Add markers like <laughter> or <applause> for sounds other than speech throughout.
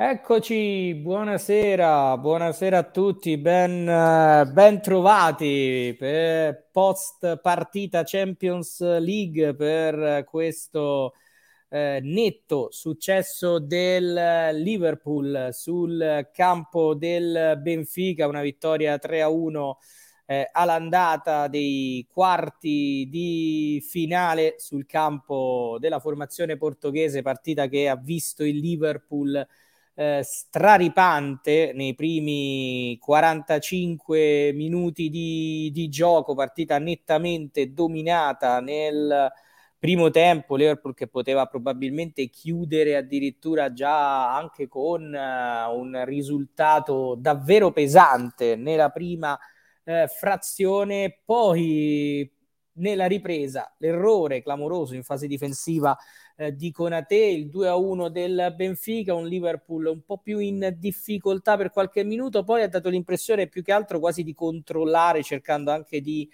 Eccoci, buonasera, buonasera a tutti, ben, ben trovati per post partita Champions League per questo eh, netto successo del Liverpool sul campo del Benfica, una vittoria 3 a 1 eh, all'andata dei quarti di finale sul campo della formazione portoghese, partita che ha visto il Liverpool eh, straripante nei primi 45 minuti di, di, gioco, partita nettamente dominata nel primo tempo, Liverpool che poteva probabilmente chiudere addirittura già anche con uh, un risultato davvero pesante nella prima uh, frazione, poi nella ripresa l'errore clamoroso in fase difensiva eh, di Conate, il 2-1 del Benfica, un Liverpool un po' più in difficoltà per qualche minuto, poi ha dato l'impressione più che altro quasi di controllare, cercando anche di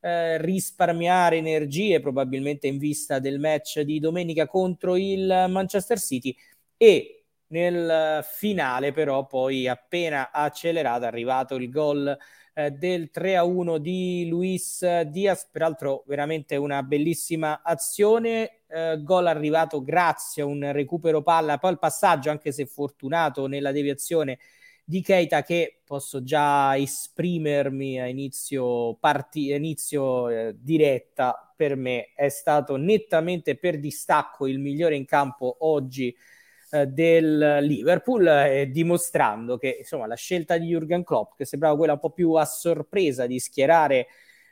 eh, risparmiare energie, probabilmente in vista del match di domenica contro il Manchester City. E nel finale però poi appena accelerato è arrivato il gol eh, del 3-1 di Luis Diaz, peraltro veramente una bellissima azione, eh, gol arrivato grazie a un recupero palla, poi il passaggio anche se fortunato nella deviazione di Keita che posso già esprimermi a inizio, parti- inizio eh, diretta. Per me è stato nettamente per distacco il migliore in campo oggi eh, del Liverpool, eh, dimostrando che insomma, la scelta di Jurgen Klopp, che sembrava quella un po' più a sorpresa di schierare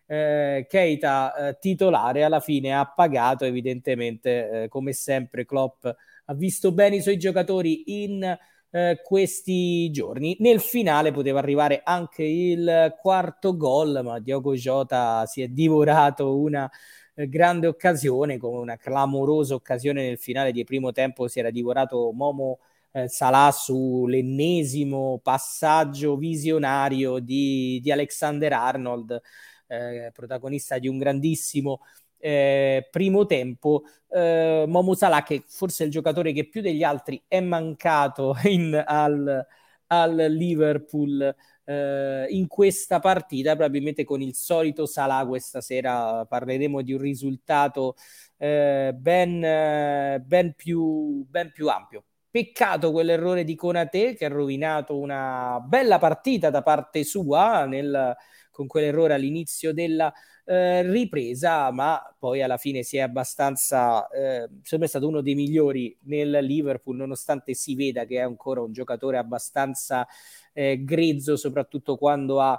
eh, Keita eh, titolare, alla fine ha pagato evidentemente, eh, come sempre Klopp ha visto bene i suoi giocatori in eh, questi giorni. Nel finale poteva arrivare anche il quarto gol, ma Diogo Jota si è divorato una eh, grande occasione, come una clamorosa occasione nel finale di primo tempo si era divorato Momo eh, Salah sull'ennesimo passaggio visionario di, di Alexander Arnold, eh, protagonista di un grandissimo eh, primo tempo. Eh, Momo Salah, che forse è il giocatore che più degli altri è mancato <laughs> in, al, al Liverpool eh, in questa partita, probabilmente con il solito Salah questa sera parleremo di un risultato eh, ben, ben, più, ben più ampio. Peccato quell'errore di Conate che ha rovinato una bella partita da parte sua nel, con quell'errore all'inizio della eh, ripresa, ma poi alla fine si è abbastanza, eh, secondo stato uno dei migliori nel Liverpool, nonostante si veda che è ancora un giocatore abbastanza eh, grezzo, soprattutto quando ha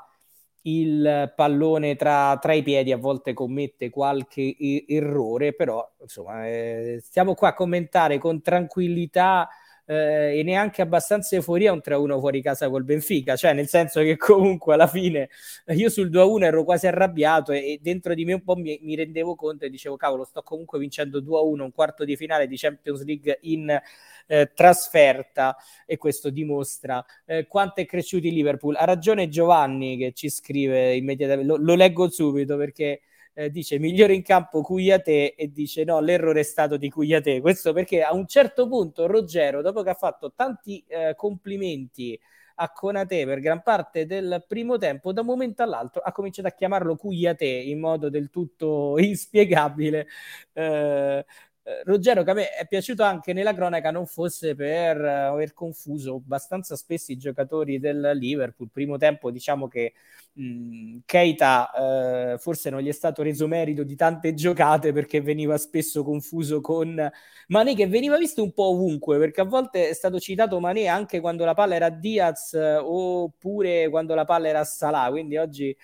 il pallone tra, tra, i piedi, a volte commette qualche errore, però insomma eh, stiamo qua a commentare con tranquillità eh, e neanche abbastanza euforia un 3-1 fuori casa col Benfica, cioè nel senso che comunque alla fine io sul 2-1 ero quasi arrabbiato e, e dentro di me un po' mi, mi, rendevo conto e dicevo cavolo sto comunque vincendo 2-1 un quarto di finale di Champions League in eh, trasferta e questo dimostra eh, quanto è cresciuto il Liverpool. Ha ragione Giovanni che ci scrive immediatamente, lo, lo leggo subito perché eh, dice migliore in campo Cugliate e dice no, l'errore è stato di Cugliate. Questo perché a un certo punto Ruggero, dopo che ha fatto tanti eh, complimenti a Conate per gran parte del primo tempo, da un momento all'altro ha cominciato a chiamarlo Cugliate in modo del tutto <laughs> inspiegabile. Eh, Ruggero che a me è piaciuto anche nella cronaca non fosse per uh, aver confuso abbastanza spesso i giocatori del Liverpool. Primo tempo diciamo che mh, Keita uh, forse non gli è stato reso merito di tante giocate perché veniva spesso confuso con Mané che veniva visto un po' ovunque perché a volte è stato citato Mané anche quando la palla era a Diaz uh, oppure quando la palla era a Salah, quindi oggi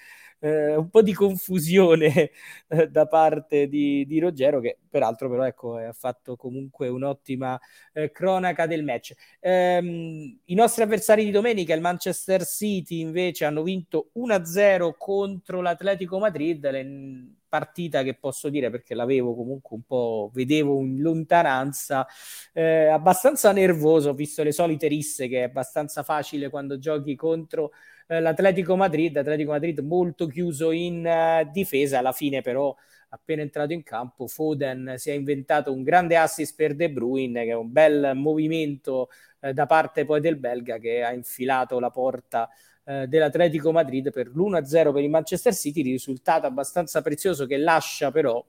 eh, un po' di confusione eh, da parte di, di, Ruggero, che peraltro però ecco, ha fatto comunque un'ottima eh, cronaca del match. Ehm, I nostri avversari di domenica, il Manchester City, invece hanno vinto 1-0 contro l'Atletico Madrid. Le, partita che posso dire perché l'avevo comunque un po' vedevo in lontananza eh, abbastanza nervoso visto le solite risse che è abbastanza facile quando giochi contro eh, l'Atletico Madrid, Atletico Madrid molto chiuso in uh, difesa, alla fine però appena entrato in campo Foden si è inventato un grande assist per De Bruyne che è un bel movimento eh, da parte poi del belga che ha infilato la porta eh, dell'Atletico Madrid per l'1-0 per il Manchester City, risultato abbastanza prezioso che lascia però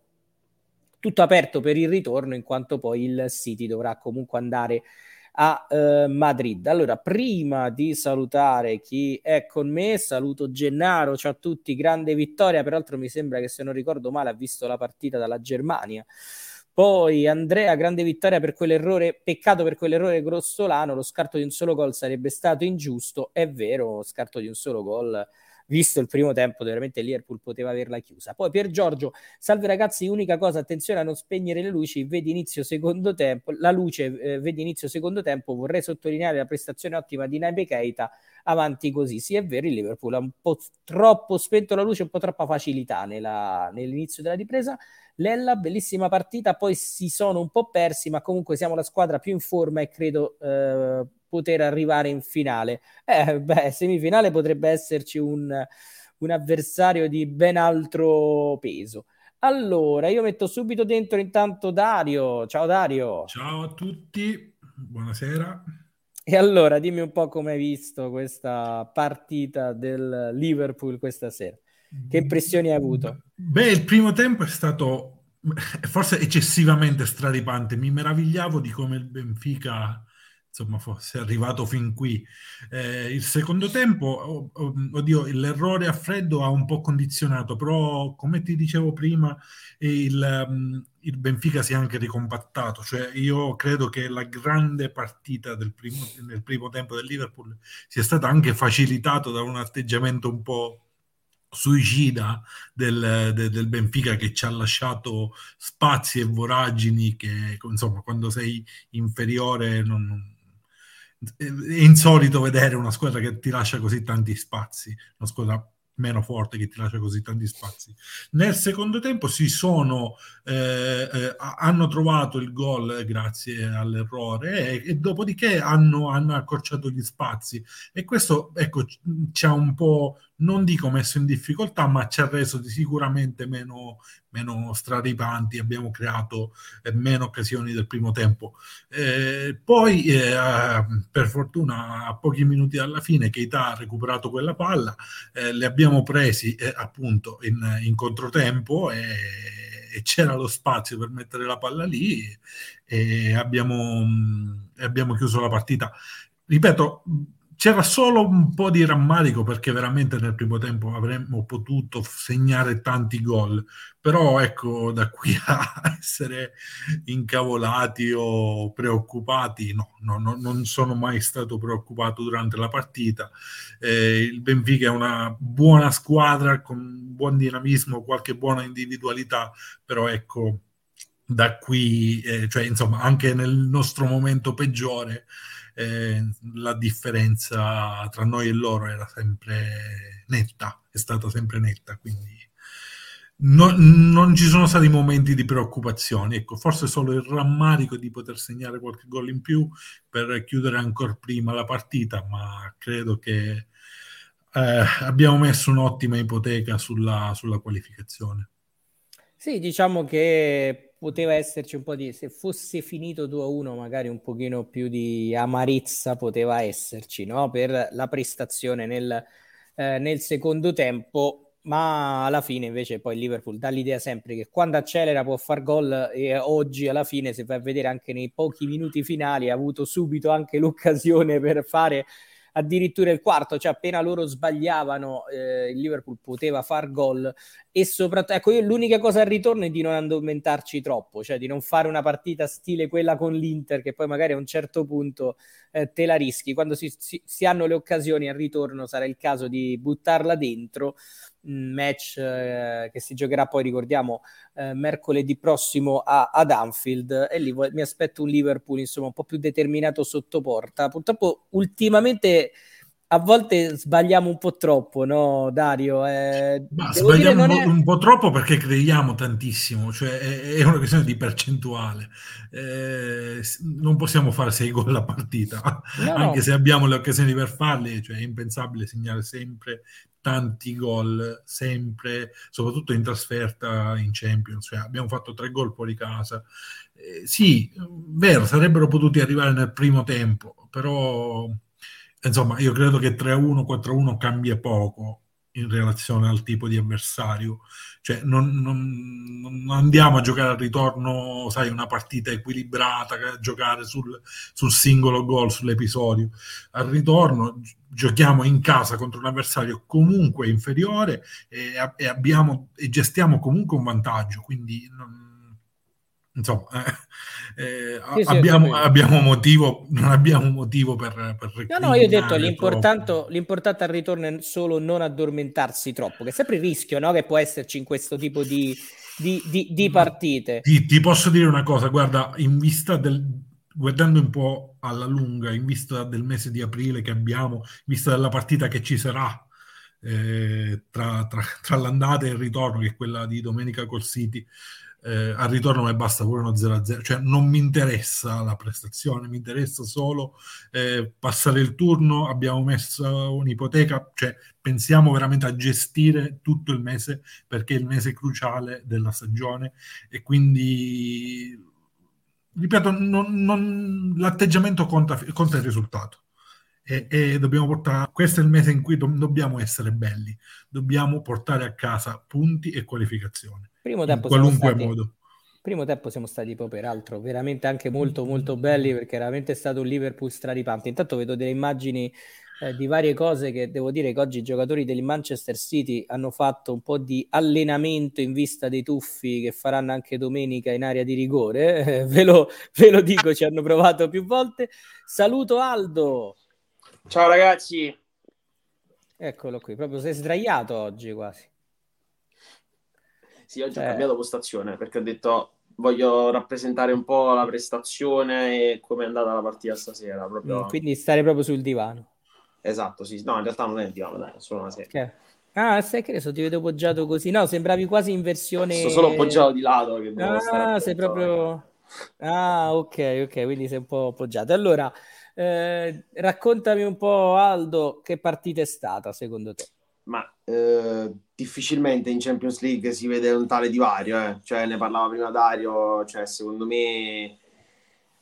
tutto aperto per il ritorno in quanto poi il City dovrà comunque andare a eh, Madrid. Allora, prima di salutare chi è con me, saluto Gennaro, ciao a tutti, grande vittoria, peraltro mi sembra che se non ricordo male ha visto la partita dalla Germania. Poi Andrea, grande vittoria per quell'errore, peccato per quell'errore grossolano, lo scarto di un solo gol sarebbe stato ingiusto, è vero, scarto di un solo gol visto il primo tempo, veramente Liverpool poteva averla chiusa. Poi per Giorgio, salve ragazzi, unica cosa, attenzione a non spegnere le luci, vedi inizio secondo tempo, la luce eh, vedi inizio secondo tempo, vorrei sottolineare la prestazione ottima di Naime Keita, avanti così. Sì, è vero, il Liverpool ha un po' troppo spento la luce, un po' troppa facilità nella, nell'inizio della ripresa. Lella, bellissima partita, poi si sono un po' persi, ma comunque siamo la squadra più in forma e credo eh, poter arrivare in finale. Eh, beh, semifinale potrebbe esserci un, un avversario di ben altro peso. Allora, io metto subito dentro intanto Dario. Ciao Dario. Ciao a tutti, buonasera. E allora, dimmi un po' come hai visto questa partita del Liverpool questa sera. Che impressioni hai avuto? Beh, il primo tempo è stato <laughs> forse eccessivamente straripante. Mi meravigliavo di come il Benfica insomma fosse arrivato fin qui. Eh, il secondo tempo, oddio, l'errore a freddo ha un po' condizionato, però come ti dicevo prima, il, mm, il Benfica si è anche ricompattato, cioè io credo che la grande partita del primo, nel primo tempo del Liverpool sia stata anche facilitato da un atteggiamento un po' suicida del, del, del, Benfica che ci ha lasciato spazi e voragini che insomma quando sei inferiore non, è insolito vedere una squadra che ti lascia così tanti spazi, una squadra meno forte che ti lascia così tanti spazi. Nel secondo tempo si sono, eh, eh, hanno trovato il gol grazie all'errore e, e dopodiché hanno, hanno, accorciato gli spazi e questo ecco, ci ha un po' non dico messo in difficoltà, ma ci ha reso sicuramente meno, meno straripanti, abbiamo creato eh, meno occasioni del primo tempo. Eh, poi, eh, per fortuna, a pochi minuti dalla fine, Keita ha recuperato quella palla, eh, le abbiamo presi eh, appunto in, in controtempo e, e, c'era lo spazio per mettere la palla lì e abbiamo, abbiamo chiuso la partita. Ripeto, c'era solo un po' di rammarico perché veramente nel primo tempo avremmo potuto segnare tanti gol, però ecco da qui <laughs> a essere incavolati o preoccupati, no, no, no non sono mai stato preoccupato durante la partita. Eh, il Benfica è una buona squadra con buon dinamismo, qualche buona individualità, però ecco da qui, eh, cioè insomma anche nel nostro momento peggiore eh, la differenza tra noi e loro era sempre netta, è stata sempre netta, quindi no, non ci sono stati momenti di preoccupazione, ecco, forse solo il rammarico di poter segnare qualche gol in più per chiudere ancora prima la partita, ma credo che eh, abbiamo messo un'ottima ipoteca sulla, sulla qualificazione. Sì, diciamo che poteva esserci un po' di se fosse finito 2-1 magari un pochino più di amarezza poteva esserci no? per la prestazione nel, eh, nel secondo tempo ma alla fine invece poi Liverpool dà l'idea sempre che quando accelera può far gol e oggi alla fine se vai a vedere anche nei pochi minuti finali ha avuto subito anche l'occasione per fare addirittura il quarto, cioè appena loro sbagliavano eh, il Liverpool poteva far gol e soprattutto, ecco io l'unica cosa al ritorno è di non addormentarci troppo, cioè di non fare una partita stile quella con l'Inter che poi magari a un certo punto eh, te la rischi, quando si, si, si hanno le occasioni al ritorno sarà il caso di buttarla dentro match eh, che si giocherà poi, ricordiamo, eh, mercoledì prossimo a, ad Anfield e lì mi aspetto un Liverpool insomma un po' più determinato sotto porta. Purtroppo ultimamente a volte sbagliamo un po' troppo, no, Dario? Eh, sbagliamo dire, un, è... un, po' troppo perché creiamo tantissimo, cioè è, è una questione di percentuale. Eh, non possiamo fare sei gol alla partita, no, anche no. se abbiamo le occasioni per farli, cioè è impensabile segnare sempre tanti gol, sempre, soprattutto in trasferta in Champions. Cioè, abbiamo fatto tre gol fuori casa. Eh, sì, vero, sarebbero potuti arrivare nel primo tempo, però insomma, io credo che 3-1, 4-1 cambia poco in relazione al tipo di avversario. Cioè, non, non, non, andiamo a giocare al ritorno, sai, una partita equilibrata, a giocare sul, sul singolo gol, sull'episodio. Al ritorno giochiamo in casa contro un avversario comunque inferiore e, e, abbiamo, e gestiamo comunque un vantaggio. Quindi non, insomma, <laughs> eh, sì, sì, abbiamo, abbiamo, motivo, non abbiamo motivo per, per No, no, io ho detto l'importante, l'importante al ritorno è solo non addormentarsi troppo, che è sempre il rischio no, che può esserci in questo tipo di, di, di, di partite. Ti, ti, posso dire una cosa, guarda, in vista del, guardando un po' alla lunga, in vista del mese di aprile che abbiamo, in vista della partita che ci sarà eh, tra, tra, tra l'andata e il ritorno, che è quella di domenica col City, eh, al ritorno mi basta pure uno 0-0, cioè non mi interessa la prestazione, mi interessa solo eh, passare il turno, abbiamo messo un'ipoteca, cioè pensiamo veramente a gestire tutto il mese perché è il mese cruciale della stagione. E quindi, ripeto, non, non, l'atteggiamento conta, conta il risultato. E, e, dobbiamo portare questo è il mese in cui do, dobbiamo essere belli. Dobbiamo portare a casa punti e qualificazioni Primo tempo in qualunque stati, modo. Primo tempo siamo stati poi peraltro veramente anche molto molto belli perché veramente è stato un Liverpool straripante. Intanto vedo delle immagini eh, di varie cose che devo dire che oggi i giocatori del Manchester City hanno fatto un po' di allenamento in vista dei tuffi che faranno anche domenica in area di rigore. Eh, <laughs> ve, lo, ve lo dico, ci hanno provato più volte. Saluto Aldo. Ciao ragazzi. Eccolo qui, proprio sei sdraiato oggi quasi. Sì, oggi eh. ho cambiato postazione perché ho detto voglio rappresentare un po' la prestazione e come è andata la partita stasera. Proprio... Mm, quindi stare proprio sul divano. Esatto, sì. No, in realtà non è il divano, dai, è solo una serie. Okay. Ah, sai che adesso ti vedo poggiato così. No, sembravi quasi in versione... Sto solo poggiato di lato. Che ah, sei proprio... Ah, ok, ok, quindi sei un po' poggiato. Allora, eh, raccontami un po', Aldo, che partita è stata secondo te? Ma eh, difficilmente in Champions League si vede un tale divario, eh. cioè ne parlava prima Dario, cioè secondo me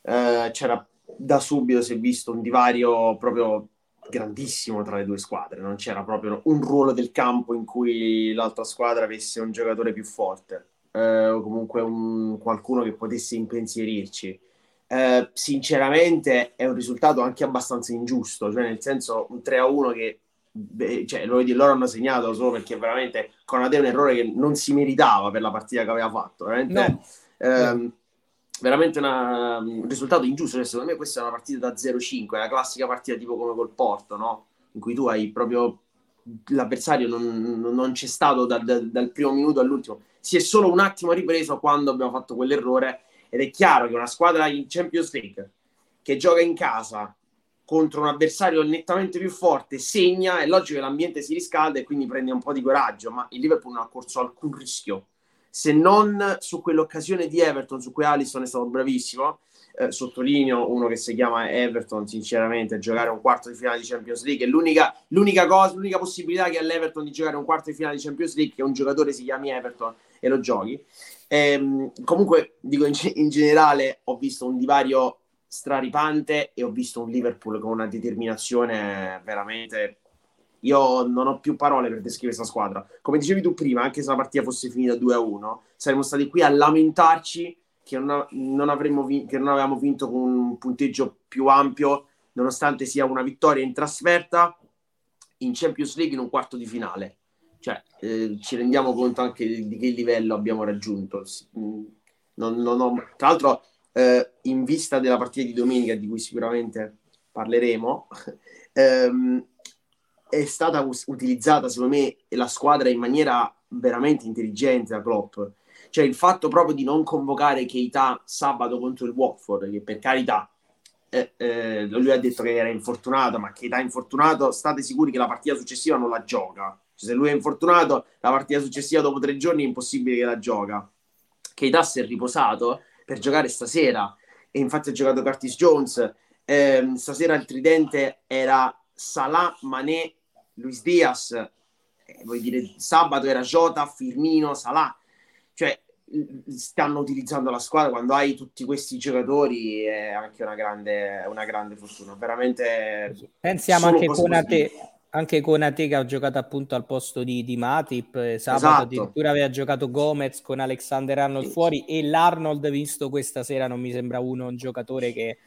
eh, c'era da subito si è visto un divario proprio grandissimo tra le due squadre, non c'era proprio un ruolo del campo in cui l'altra squadra avesse un giocatore più forte eh, o comunque un, qualcuno che potesse impensierirci. Eh, sinceramente è un risultato anche abbastanza ingiusto, cioè nel senso un 3-1 che cioè, loro hanno segnato solo perché veramente Conate è un errore che non si meritava per la partita che aveva fatto. Veramente, no. ehm, veramente una, un risultato ingiusto. Cioè, secondo me questa è una partita da 0-5, è la classica partita tipo come col Porto, no? in cui tu hai proprio l'avversario non, non c'è stato dal, dal, dal, primo minuto all'ultimo. Si è solo un attimo ripreso quando abbiamo fatto quell'errore ed è chiaro che una squadra in Champions League che gioca in casa contro un avversario nettamente più forte, segna, è logico che l'ambiente si riscalda e quindi prende un po' di coraggio, ma il Liverpool non ha corso alcun rischio, se non su quell'occasione di Everton su cui Alisson è stato bravissimo, eh, sottolineo uno che si chiama Everton, sinceramente, giocare un quarto di finale di Champions League è l'unica, l'unica cosa, l'unica possibilità che ha l'Everton di giocare un quarto di finale di Champions League che un giocatore si chiami Everton e lo giochi. Ehm, comunque, dico in, in generale, ho visto un divario straripante e ho visto un Liverpool con una determinazione veramente io non ho più parole per descrivere questa squadra. Come dicevi tu prima, anche se la partita fosse finita 2-1, saremmo stati qui a lamentarci che non, avremmo vi- che non avevamo vinto con un punteggio più ampio, nonostante sia una vittoria in trasferta in Champions League in un quarto di finale. Cioè, eh, ci rendiamo conto anche di, di che livello abbiamo raggiunto. Non, non ho... Tra l'altro, eh, in vista della partita di domenica, di cui sicuramente parleremo, <laughs> ehm, è stata us- utilizzata, secondo me, la squadra in maniera veramente intelligente da Klopp. Cioè il fatto proprio di non convocare Keita sabato contro il Watford, che per carità eh, eh, lui ha detto che era infortunato, ma Keita infortunato, state sicuri che la partita successiva non la gioca. Cioè, se lui è infortunato, la partita successiva dopo tre giorni è impossibile che la gioca. Keita si è riposato per giocare stasera e infatti ha giocato Curtis Jones. Eh, stasera il tridente era Salah, Mané, Luis Diaz. Eh, vuol dire, sabato era Jota, Firmino, Salah. Cioè, stanno utilizzando la squadra quando hai tutti questi giocatori è anche una grande, una grande fortuna veramente pensiamo anche con te anche Conate che ha giocato appunto al posto di, di Matip eh, sabato esatto. addirittura aveva giocato Gomez con Alexander Arnold sì. fuori e l'Arnold visto questa sera non mi sembra uno un giocatore che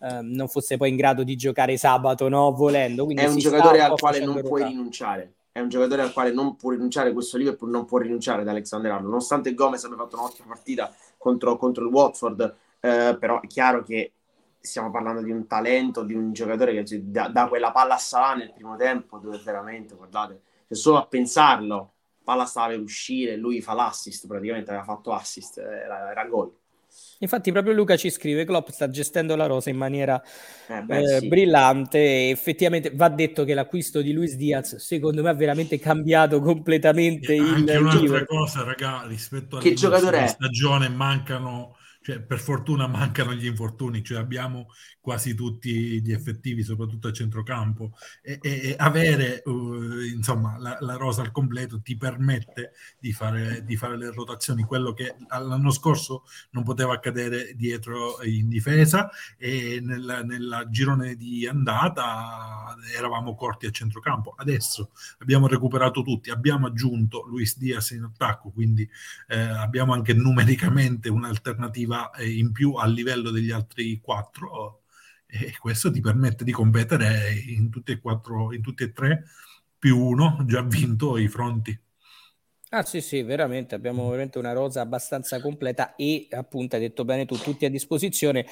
eh, non fosse poi in grado di giocare sabato no volendo Quindi è un giocatore al quale non puoi rinunciare è un giocatore al quale non può rinunciare questo Liverpool non può rinunciare ad Alexander Arnold nonostante Gomez abbia fatto un'ottima partita contro, contro il Watford eh, però è chiaro che stiamo parlando di un talento, di un giocatore che cioè, da, da, quella palla a Salah nel primo tempo, dove veramente, guardate, cioè solo a pensarlo, palla stava per uscire, lui fa l'assist, praticamente aveva fatto assist, era, era gol. Infatti, proprio Luca ci scrive: Klopp sta gestendo la rosa in maniera eh beh, eh, sì. brillante. E effettivamente va detto che l'acquisto di Luis Diaz, secondo me, ha veramente cambiato completamente e il Anche un'altra cosa, raga, rispetto alla stagione, mancano cioè, per fortuna <laughs> mancano gli infortuni, cioè abbiamo quasi tutti gli effettivi, soprattutto a centrocampo, e, e, avere uh, insomma, la, la, rosa al completo ti permette di fare, di fare, le rotazioni, quello che l'anno scorso non poteva accadere dietro in difesa e nel, nella girone di andata eravamo corti a centrocampo. Adesso abbiamo recuperato tutti, abbiamo aggiunto Luis Diaz in attacco, quindi eh, abbiamo anche numericamente un'alternativa arriva eh, in più a livello degli altri quattro e questo ti permette di competere in tutti e quattro, in tutti e tre più uno, già vinto i fronti. Ah sì sì, veramente, abbiamo veramente una rosa abbastanza completa e appunto hai detto bene tu, tutti a disposizione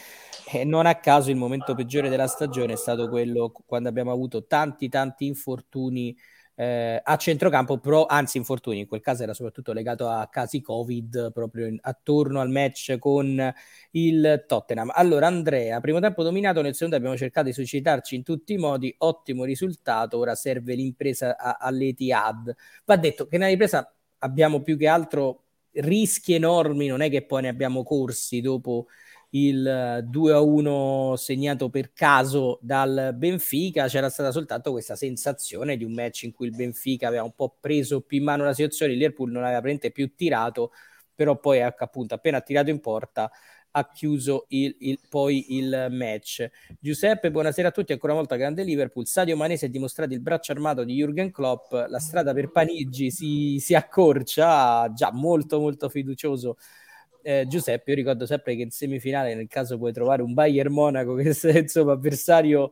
e non a caso il momento peggiore della stagione è stato quello quando abbiamo avuto tanti tanti infortuni eh, a centrocampo, però anzi infortuni, in quel caso era soprattutto legato a casi Covid proprio in, attorno al match con il Tottenham. Allora Andrea, primo tempo dominato, nel secondo abbiamo cercato di suscitarci in tutti i modi, ottimo risultato, ora serve l'impresa all'Etihad. Va detto che nella ripresa abbiamo più che altro rischi enormi, non è che poi ne abbiamo corsi dopo il 2 a 1 segnato per caso dal Benfica, c'era stata soltanto questa sensazione di un match in cui il Benfica aveva un po' preso più in mano la situazione, il Liverpool non aveva praticamente più tirato, però poi appunto appena tirato in porta ha chiuso il, il, poi il match. Giuseppe, buonasera a tutti, ancora una volta grande Liverpool. Sadio Manese ha dimostrato il braccio armato di Jürgen Klopp, la strada per Panigi si, si accorcia, già molto molto fiducioso eh, Giuseppe, io ricordo sempre che in semifinale, nel caso puoi trovare un Bayern Monaco che è insomma avversario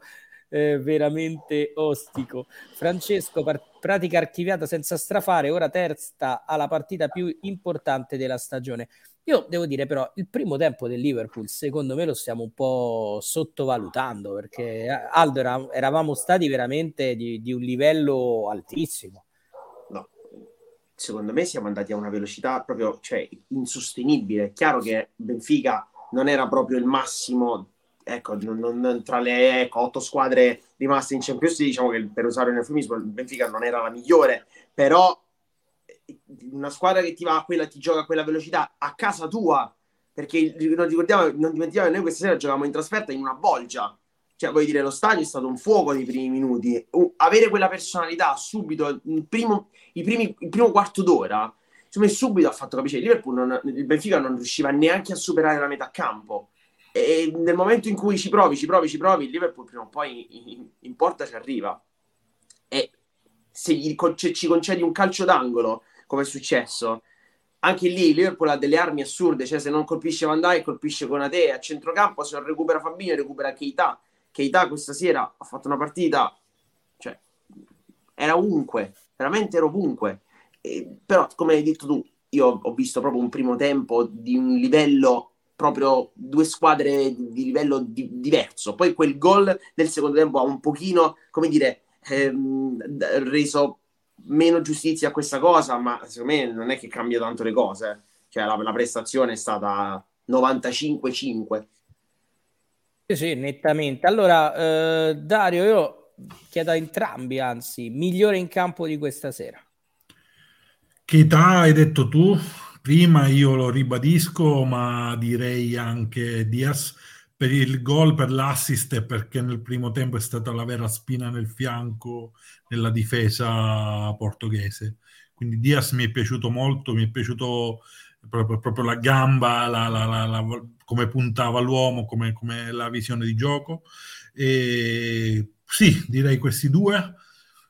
eh, veramente ostico. Francesco, par- pratica archiviata senza strafare, ora terza alla partita più importante della stagione. Io devo dire però, il primo tempo del Liverpool, secondo me lo stiamo un po' sottovalutando, perché eh, Aldo era, eravamo stati veramente di, di un livello altissimo secondo me siamo andati a una velocità proprio cioè, insostenibile. È chiaro che Benfica non era proprio il massimo, ecco, non, non, tra le ecco, otto squadre rimaste in Champions League, diciamo che per usare un eufemismo, Benfica non era la migliore, però una squadra che ti va a quella, ti gioca a quella velocità a casa tua, perché non, ricordiamo, non dimentichiamo che noi questa sera giocavamo in trasferta in una bolgia, cioè, voglio dire, lo stadio è stato un fuoco nei primi minuti. Uh, avere quella personalità subito, primo, i primi, il primo quarto d'ora, insomma, subito ha fatto capire. Il Liverpool, non, il Benfica non riusciva neanche a superare la metà campo. E nel momento in cui ci provi, ci provi, ci provi, il Liverpool prima o poi in, in porta ci arriva. E se, gli, se ci concedi un calcio d'angolo, come è successo, anche lì il Liverpool ha delle armi assurde, cioè se non colpisce Van Dijk colpisce Conate a centrocampo, se non recupera Fabinho recupera Keita Keita questa sera ha fatto una partita, cioè, era ovunque, veramente era ovunque. E, però, come hai detto tu, io ho visto proprio un primo tempo di un livello proprio due squadre di livello di, diverso. Poi quel gol del secondo tempo ha un pochino, come dire, ehm, reso meno giustizia a questa cosa, ma secondo me non è che cambia tanto le cose. Cioè la, la prestazione è stata 95-5. Sì, sì, nettamente. Allora, eh, Dario, io chiedo a entrambi, anzi, migliore in campo di questa sera. Età hai detto tu? Prima io lo ribadisco, ma direi anche Diaz per il gol, per l'assist e perché nel primo tempo è stata la vera spina nel fianco nella difesa portoghese. Quindi Diaz mi è piaciuto molto, mi è piaciuto proprio, proprio la gamba, la, la, la, come puntava l'uomo, come, come, la visione di gioco. E, sì, direi questi due.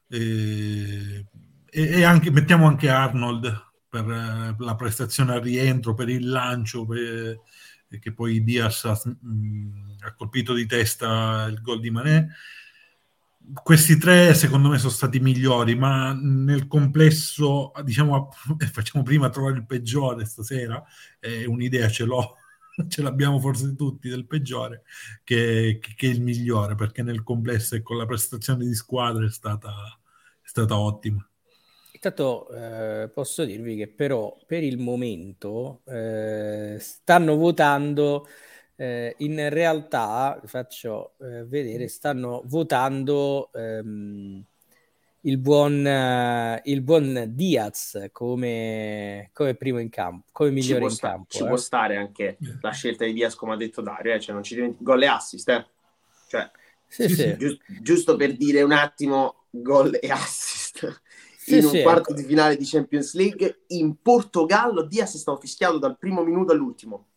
E, e anche, mettiamo anche Arnold per la prestazione al rientro, per il lancio, per, che poi Diaz ha, mh, ha, colpito di testa il gol di Manè. Questi tre secondo me sono stati migliori, ma nel complesso, diciamo, <laughs> facciamo prima trovare il peggiore stasera, eh, un'idea ce l'ho, <laughs> ce l'abbiamo forse tutti del peggiore, che, che, il migliore, perché nel complesso e con la prestazione di squadra è stata, è stata ottima. Intanto eh, posso dirvi che però per il momento eh, stanno votando, eh, in realtà, faccio eh, vedere, stanno votando ehm, il, buon, uh, il buon Diaz come, come, primo in campo, come migliore in sta- campo. Ci può eh. stare anche la scelta di Diaz, come ha detto Dario, eh? cioè non ci diventi gol e assist, eh? cioè, sì, sì. <laughs> Giusto, giusto per dire un attimo gol e assist sì, in un quarto ecco. di finale di Champions League in Portogallo Diaz è stato fischiato dal primo minuto all'ultimo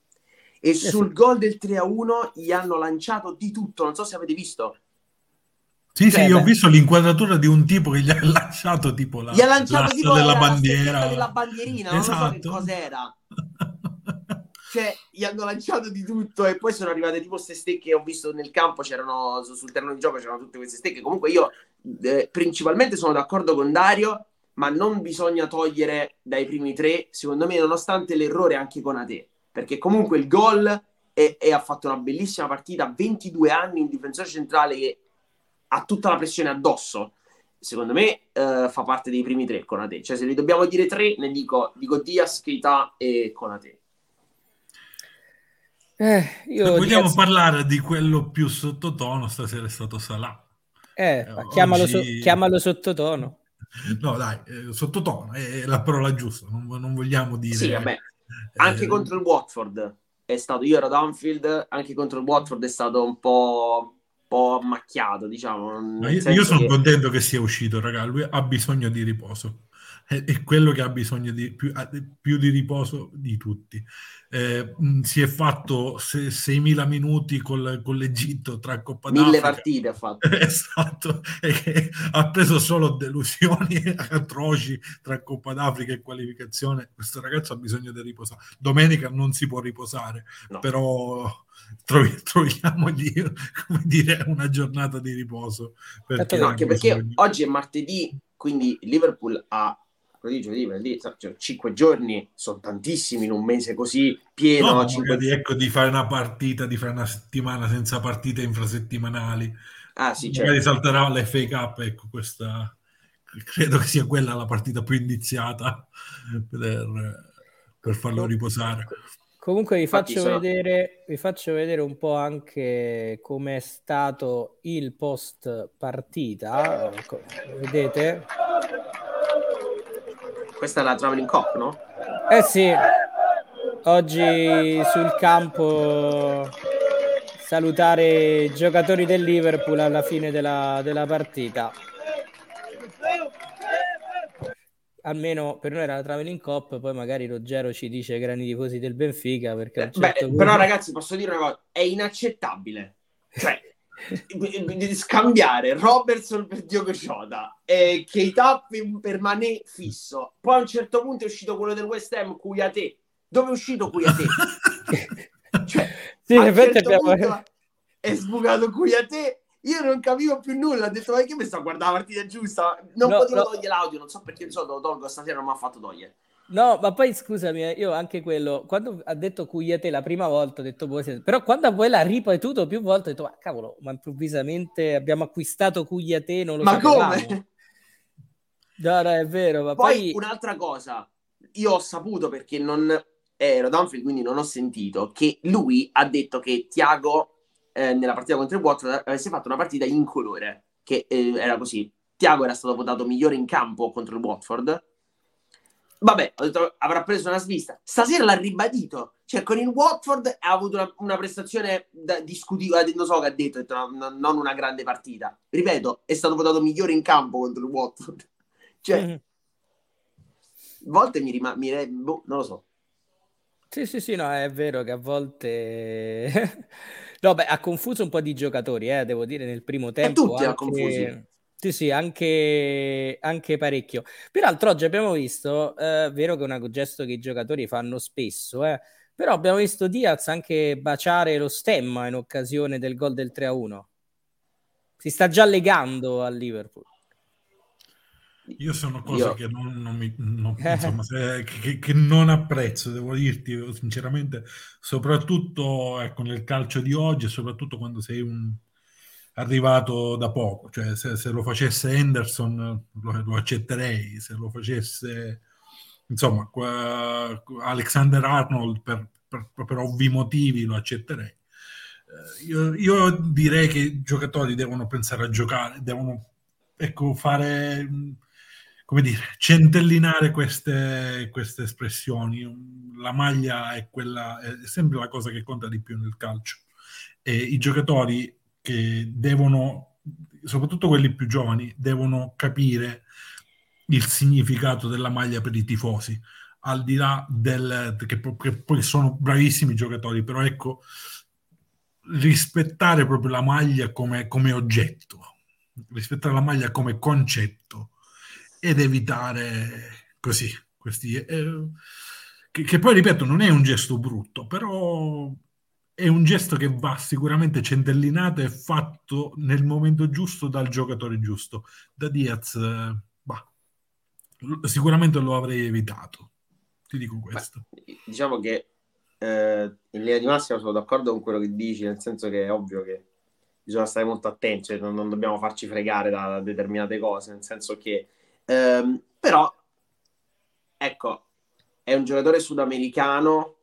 e sul gol del 3-1 gli hanno lanciato di tutto non so se avete visto sì, cioè, sì, io ho visto l'inquadratura di un tipo che gli ha <laughs> lanciato tipo la, gli ha lanciato tipo della la bandiera della bandierina, esatto. non so che esatto. cos'era. <laughs> cioè, gli hanno lanciato di tutto e poi sono arrivate tipo queste stecche ho visto nel campo, c'erano sul terreno di gioco c'erano tutte queste stecche. Comunque io eh, principalmente sono d'accordo con Dario, ma non bisogna togliere dai primi tre, secondo me, nonostante l'errore anche con Ate, perché comunque il gol e, e ha fatto una bellissima partita, 22 anni in difensore centrale che ha tutta la pressione addosso. Secondo me eh, fa parte dei primi tre con Ate. Cioè, se li dobbiamo dire tre, ne dico, dico Diaz, Keita e Conate. Eh, io vogliamo Diaz... parlare di quello più sottotono, stasera è stato Salah. Eh, eh chiamalo, oggi... so, chiamalo, sottotono. No, dai, eh, sottotono è la parola giusta, non, non vogliamo dire... Sì, vabbè, anche eh... contro il Watford è stato, io ero Downfield, anche contro il Watford è stato un po', po ammacchiato, diciamo. Io, io, sono che... contento che sia uscito, raga, lui ha bisogno di riposo è, è quello che ha bisogno di più, più di riposo di tutti. Eh, si è fatto 6.000 minuti col, con l'Egitto tra Coppa d'Africa. Mille partite ha fatto. <laughs> esatto, e ha preso solo delusioni <laughs> atroci tra Coppa d'Africa e qualificazione. Questo ragazzo ha bisogno di riposare. Domenica non si può riposare, no. però trovi, <laughs> troviamogli come dire, una giornata di riposo. Perché, no, anche perché oggi è martedì, quindi Liverpool ha giovedì, giovedì, venerdì, cioè, cinque giorni sono tantissimi in un mese così pieno. No, cinque... ecco, di fare una partita, di fare una settimana senza partite infrasettimanali. Ah, sì, certo. Magari salterà l'FA Cup, ecco, questa credo che sia quella la partita più indiziata per, per farlo riposare. Comunque vi faccio, sono... vedere, vi faccio vedere un po' anche come è stato il post partita. Ecco, vedete? Questa è la Traveling Cup, no? Eh sì, oggi sul campo salutare i giocatori del Liverpool alla fine della, della partita. almeno per noi era la Traveling Cup, poi magari Ruggero ci dice grandi tifosi del Benfica. Perché certo Beh, punto... Però, ragazzi, posso dire una cosa: è inaccettabile. Cioè, <laughs> scambiare Robertson per Diogo Jota e Keita per Mané fisso. Poi a un certo punto è uscito quello del West Ham, Cuyate. Dove è uscito Cuyate? <laughs> cioè, sì, a un certo abbiamo... è sbucato Cuyate. Io non capivo più nulla, ho detto ma che mi sto a guardare la partita giusta? Non no, potevo no. togliere l'audio, non so perché, non so, lo tolgo stasera, non mi ha fatto togliere. No, ma poi scusami, eh, io anche quello, quando ha detto Cugliate la prima volta, ho detto, boh, però quando poi l'ha ripetuto più volte, ho detto, ah, cavolo, ma improvvisamente abbiamo acquistato Cugliate, non lo Ma sapevamo. come? No, no, è vero, ma poi, poi... un'altra cosa, io ho saputo perché non ero Danfield, quindi non ho sentito, che lui ha detto che Tiago eh, nella partita contro il Watford avesse fatto una partita incolore, che eh, era così. Tiago era stato votato migliore in campo contro il Watford. Vabbè, detto avrà preso una svista. Stasera l'ha ribadito. Cioè, con il Watford ha avuto una, una prestazione discutibile. Non so che ha detto, detto no, no, non una grande partita. Ripeto, è stato votato migliore in campo contro il Watford. <laughs> Cioè, mm-hmm. a volte mi rimane, boh, non lo so. Sì, sì, sì, no, è vero che a volte... <laughs> no, beh, ha confuso un po' di giocatori, eh, devo dire, nel primo tempo. E tutti anche... ha confusi. Sì, sì, anche, anche parecchio. Peraltro oggi abbiamo visto, eh, vero che è un gesto che i giocatori fanno spesso, eh, però abbiamo visto Diaz anche baciare lo stemma in occasione del gol del 3-1. Si sta già legando al Liverpool. Io sono cose Io... che non, non mi, non, <laughs> insomma, se, che, che, non apprezzo, devo dirti sinceramente, soprattutto ecco, nel calcio di oggi, soprattutto quando sei un, arrivato da poco. Cioè, se, se lo facesse Henderson lo, lo, accetterei, se lo facesse insomma qua, Alexander Arnold per, per, per, ovvi motivi lo accetterei. Eh, io, io, direi che i giocatori devono pensare a giocare, devono ecco, fare come dire, centellinare queste, queste espressioni. La maglia è, quella, è sempre la cosa che conta di più nel calcio. E i giocatori che devono, soprattutto quelli più giovani, devono capire il significato della maglia per i tifosi, al di là del che, che poi sono bravissimi giocatori, però ecco, rispettare proprio la maglia come, come oggetto, rispettare la maglia come concetto ed evitare così questi... Eh, che, che, poi, ripeto, non è un gesto brutto, però è un gesto che va sicuramente centellinato e fatto nel momento giusto dal giocatore giusto. Da Diaz, eh, bah, sicuramente lo avrei evitato. Ti dico questo. Beh, diciamo che eh, in linea di massima sono d'accordo con quello che dici, nel senso che è ovvio che bisogna stare molto attenti, cioè non, non dobbiamo farci fregare da, da determinate cose, nel senso che Um, però, ecco, è un giocatore sudamericano,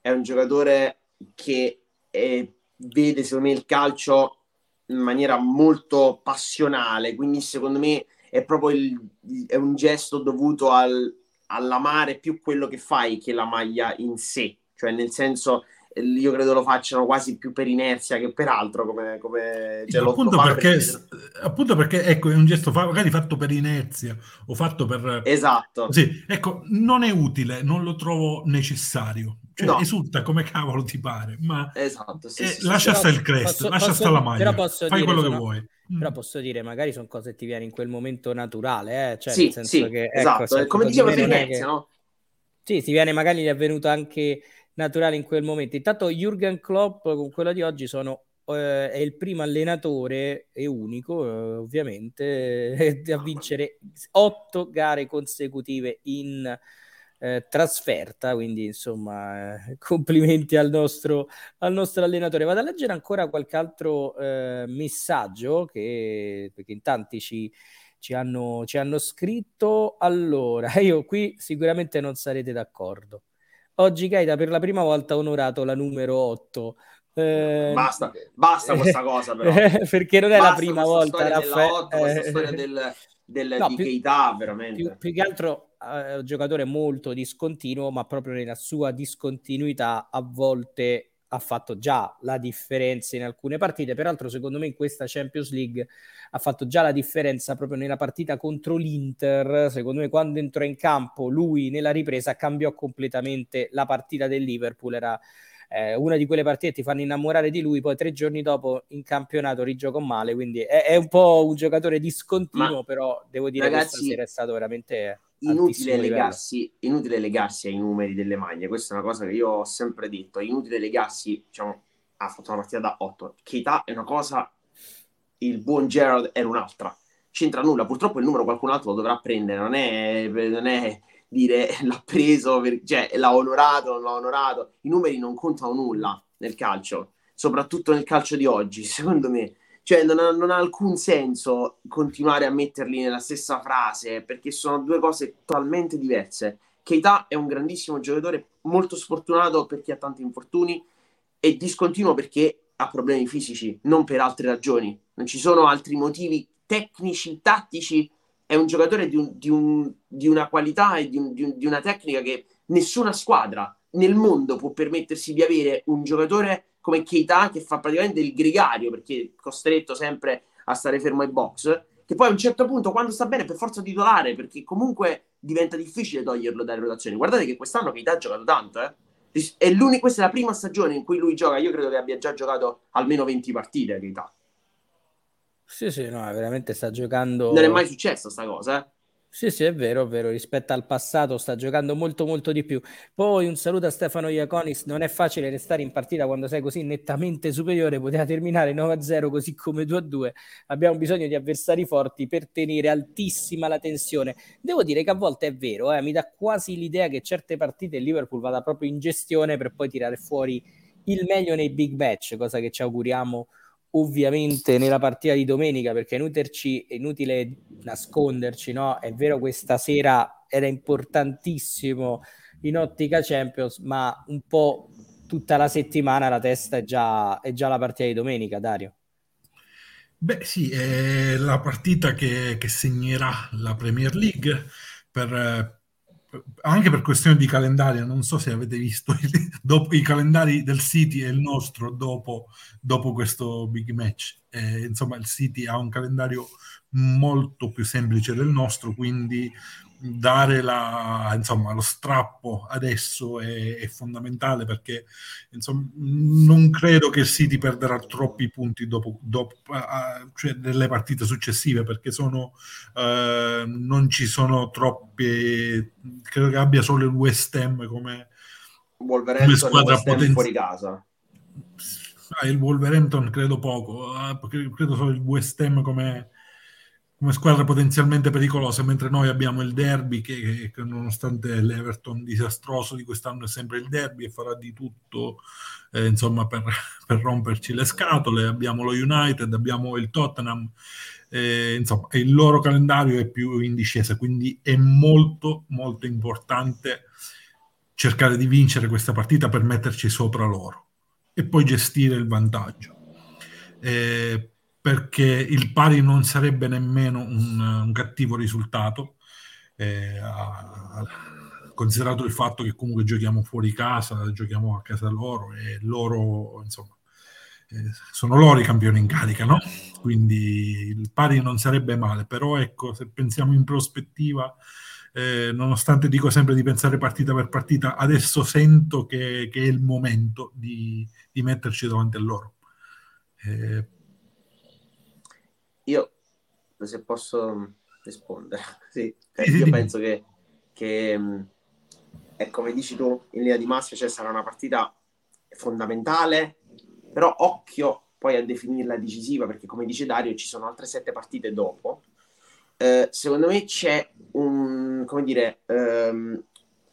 è un giocatore che è, vede, secondo me, il calcio in maniera molto passionale, quindi secondo me è proprio il, è un gesto dovuto al, all'amare più quello che fai che la maglia in sé, cioè nel senso io credo lo facciano quasi più per inerzia che per altro come, come cioè, appunto, perché, per... appunto perché ecco è un gesto fa, magari fatto per inerzia o fatto per esatto. Sì, ecco non è utile non lo trovo necessario cioè, no. esulta come cavolo ti pare ma esatto, sì, eh, sì, lascia stare il cresto lascia stare la maglia fai dire, quello sono... che vuoi però posso dire, magari sono cose che ti viene in quel momento naturale, eh? cioè, sì, sì, che, ecco, esatto, come diceva Venezia, no? Sì, ti viene magari è avvenuto anche naturale in quel momento. Intanto Jürgen Klopp con quello di oggi sono, eh, è il primo allenatore e unico eh, ovviamente <laughs> a vincere otto gare consecutive in eh, trasferta, quindi insomma eh, <laughs> complimenti al nostro, al nostro allenatore. Vado a leggere ancora qualche altro eh, messaggio che, perché in tanti ci, ci hanno, ci hanno scritto. Allora, <laughs> io qui sicuramente non sarete d'accordo. Oggi Keita per la prima volta ha onorato la numero 8. Eh... Basta, basta questa cosa però. <laughs> perché non è basta la prima volta. Raffa... 8, questa storia del, del, no, di più, Keita, veramente. Più, più che altro è un giocatore molto discontinuo, ma proprio nella sua discontinuità a volte ha fatto già la differenza in alcune partite. Peraltro, secondo me, in questa Champions League ha fatto già la differenza proprio nella partita contro l'Inter. Secondo me, quando entrò in campo, lui nella ripresa cambiò completamente la partita del Liverpool. Era eh, una di quelle partite che ti fanno innamorare di lui. Poi, tre giorni dopo, in campionato, rigioco male. Quindi è, è un po' un giocatore discontinuo, Ma, però devo dire che stasera è stato veramente inutile legarsi, inutile legarsi, ai numeri delle maglie. Questa è una cosa che io ho sempre detto. È inutile legarsi, diciamo, ha fatto una partita da 8. Keita è una cosa, il buon Gerard era un'altra. C'entra nulla. Purtroppo il numero qualcun altro lo dovrà prendere. Non è, non è dire l'ha preso, per, cioè l'ha onorato, non l'ha onorato. I numeri non contano nulla nel calcio, soprattutto nel calcio di oggi, <laughs> secondo me. Cioè, non ha, non ha, alcun senso continuare a metterli nella stessa frase perché sono due cose totalmente diverse. Keita è un grandissimo giocatore, molto sfortunato perché ha tanti infortuni e discontinuo perché ha problemi fisici, non per altre ragioni. Non ci sono altri motivi tecnici, tattici. È un giocatore di, un, di, un, di una qualità e di, un, di, una tecnica che nessuna squadra nel mondo può permettersi di avere un giocatore come Keita che fa praticamente il gregario perché è costretto sempre a stare fermo ai box che poi a un certo punto quando sta bene per forza titolare perché comunque diventa difficile toglierlo dalle rotazioni guardate che quest'anno Keita ha giocato tanto eh è questa è la prima stagione in cui lui gioca. Io credo che abbia già giocato almeno 20 partite a Keita. Sì, sì, no, veramente sta giocando. Non è mai successa sta cosa, eh? Sì, sì, è vero, è vero, rispetto al passato sta giocando molto molto di più. Poi un saluto a Stefano Iaconis, non è facile restare in partita quando sei così nettamente superiore, poteva terminare 9-0 così come 2-2. Abbiamo bisogno di avversari forti per tenere altissima la tensione. Devo dire che a volte è vero, eh, mi dà quasi l'idea che certe partite il Liverpool vada proprio in gestione per poi tirare fuori il meglio nei big match, cosa che ci auguriamo ovviamente nella partita di domenica perché è inutile, nasconderci, no? È vero questa sera era importantissimo in ottica Champions, ma un po' tutta la settimana la testa è già, è già la partita di domenica, Dario. Beh sì, è la partita che, che segnerà la Premier League per anche per questione di calendario, non so se avete visto i, <laughs> dopo, i calendari del City e il nostro dopo, dopo questo big match. Eh, insomma, il City ha un calendario molto più semplice del nostro, quindi dare la, insomma, lo strappo adesso è, è, fondamentale perché insomma, non credo che il City perderà troppi punti dopo, dopo uh, cioè nelle partite successive perché sono, uh, non ci sono troppe credo che abbia solo il West Ham come, come squadra potenziale fuori casa. Ah, il Wolverhampton credo poco uh, credo solo il West Ham come come squadra potenzialmente pericolosa, mentre noi abbiamo il derby che, che, nonostante l'Everton disastroso di quest'anno è sempre il derby e farà di tutto eh, insomma per, <laughs> per, romperci le scatole, abbiamo lo United, abbiamo il Tottenham, eh, insomma il loro calendario è più in discesa, quindi è molto molto importante cercare di vincere questa partita per metterci sopra loro e poi gestire il vantaggio. Eh, perché il pari non sarebbe nemmeno un, un cattivo risultato, eh, considerato il fatto che comunque giochiamo fuori casa, giochiamo a casa loro e loro, insomma, eh, sono loro i campioni in carica, no? Quindi il pari non sarebbe male, però ecco, se pensiamo in prospettiva, eh, nonostante dico sempre di pensare partita per partita, adesso sento che, che è il momento di, di metterci davanti a loro. Eh, io, se posso rispondere, <laughs> sì, cioè, io <laughs> penso che, che è come dici tu, in linea di massima cioè, sarà una partita fondamentale, però occhio poi a definirla decisiva, perché come dice Dario ci sono altre sette partite dopo. Eh, secondo me c'è un, come dire, um,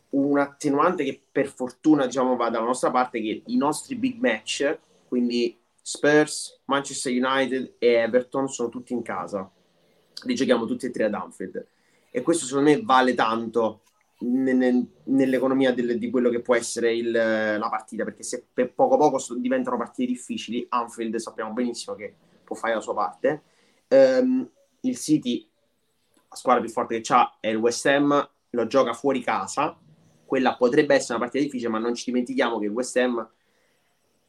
un attenuante che per fortuna diciamo, va dalla nostra parte, che i nostri big match, quindi Spurs, Manchester United e Everton sono tutti in casa. Li giochiamo tutti e tre ad Anfield. E questo secondo me vale tanto nell'economia del, di quello che può essere il, la partita, perché se per poco a poco diventano partite difficili, Anfield sappiamo benissimo che può fare la sua parte. Um, il City, la squadra più forte che ha è il West Ham, lo gioca fuori casa. Quella potrebbe essere una partita difficile, ma non ci dimentichiamo che il West Ham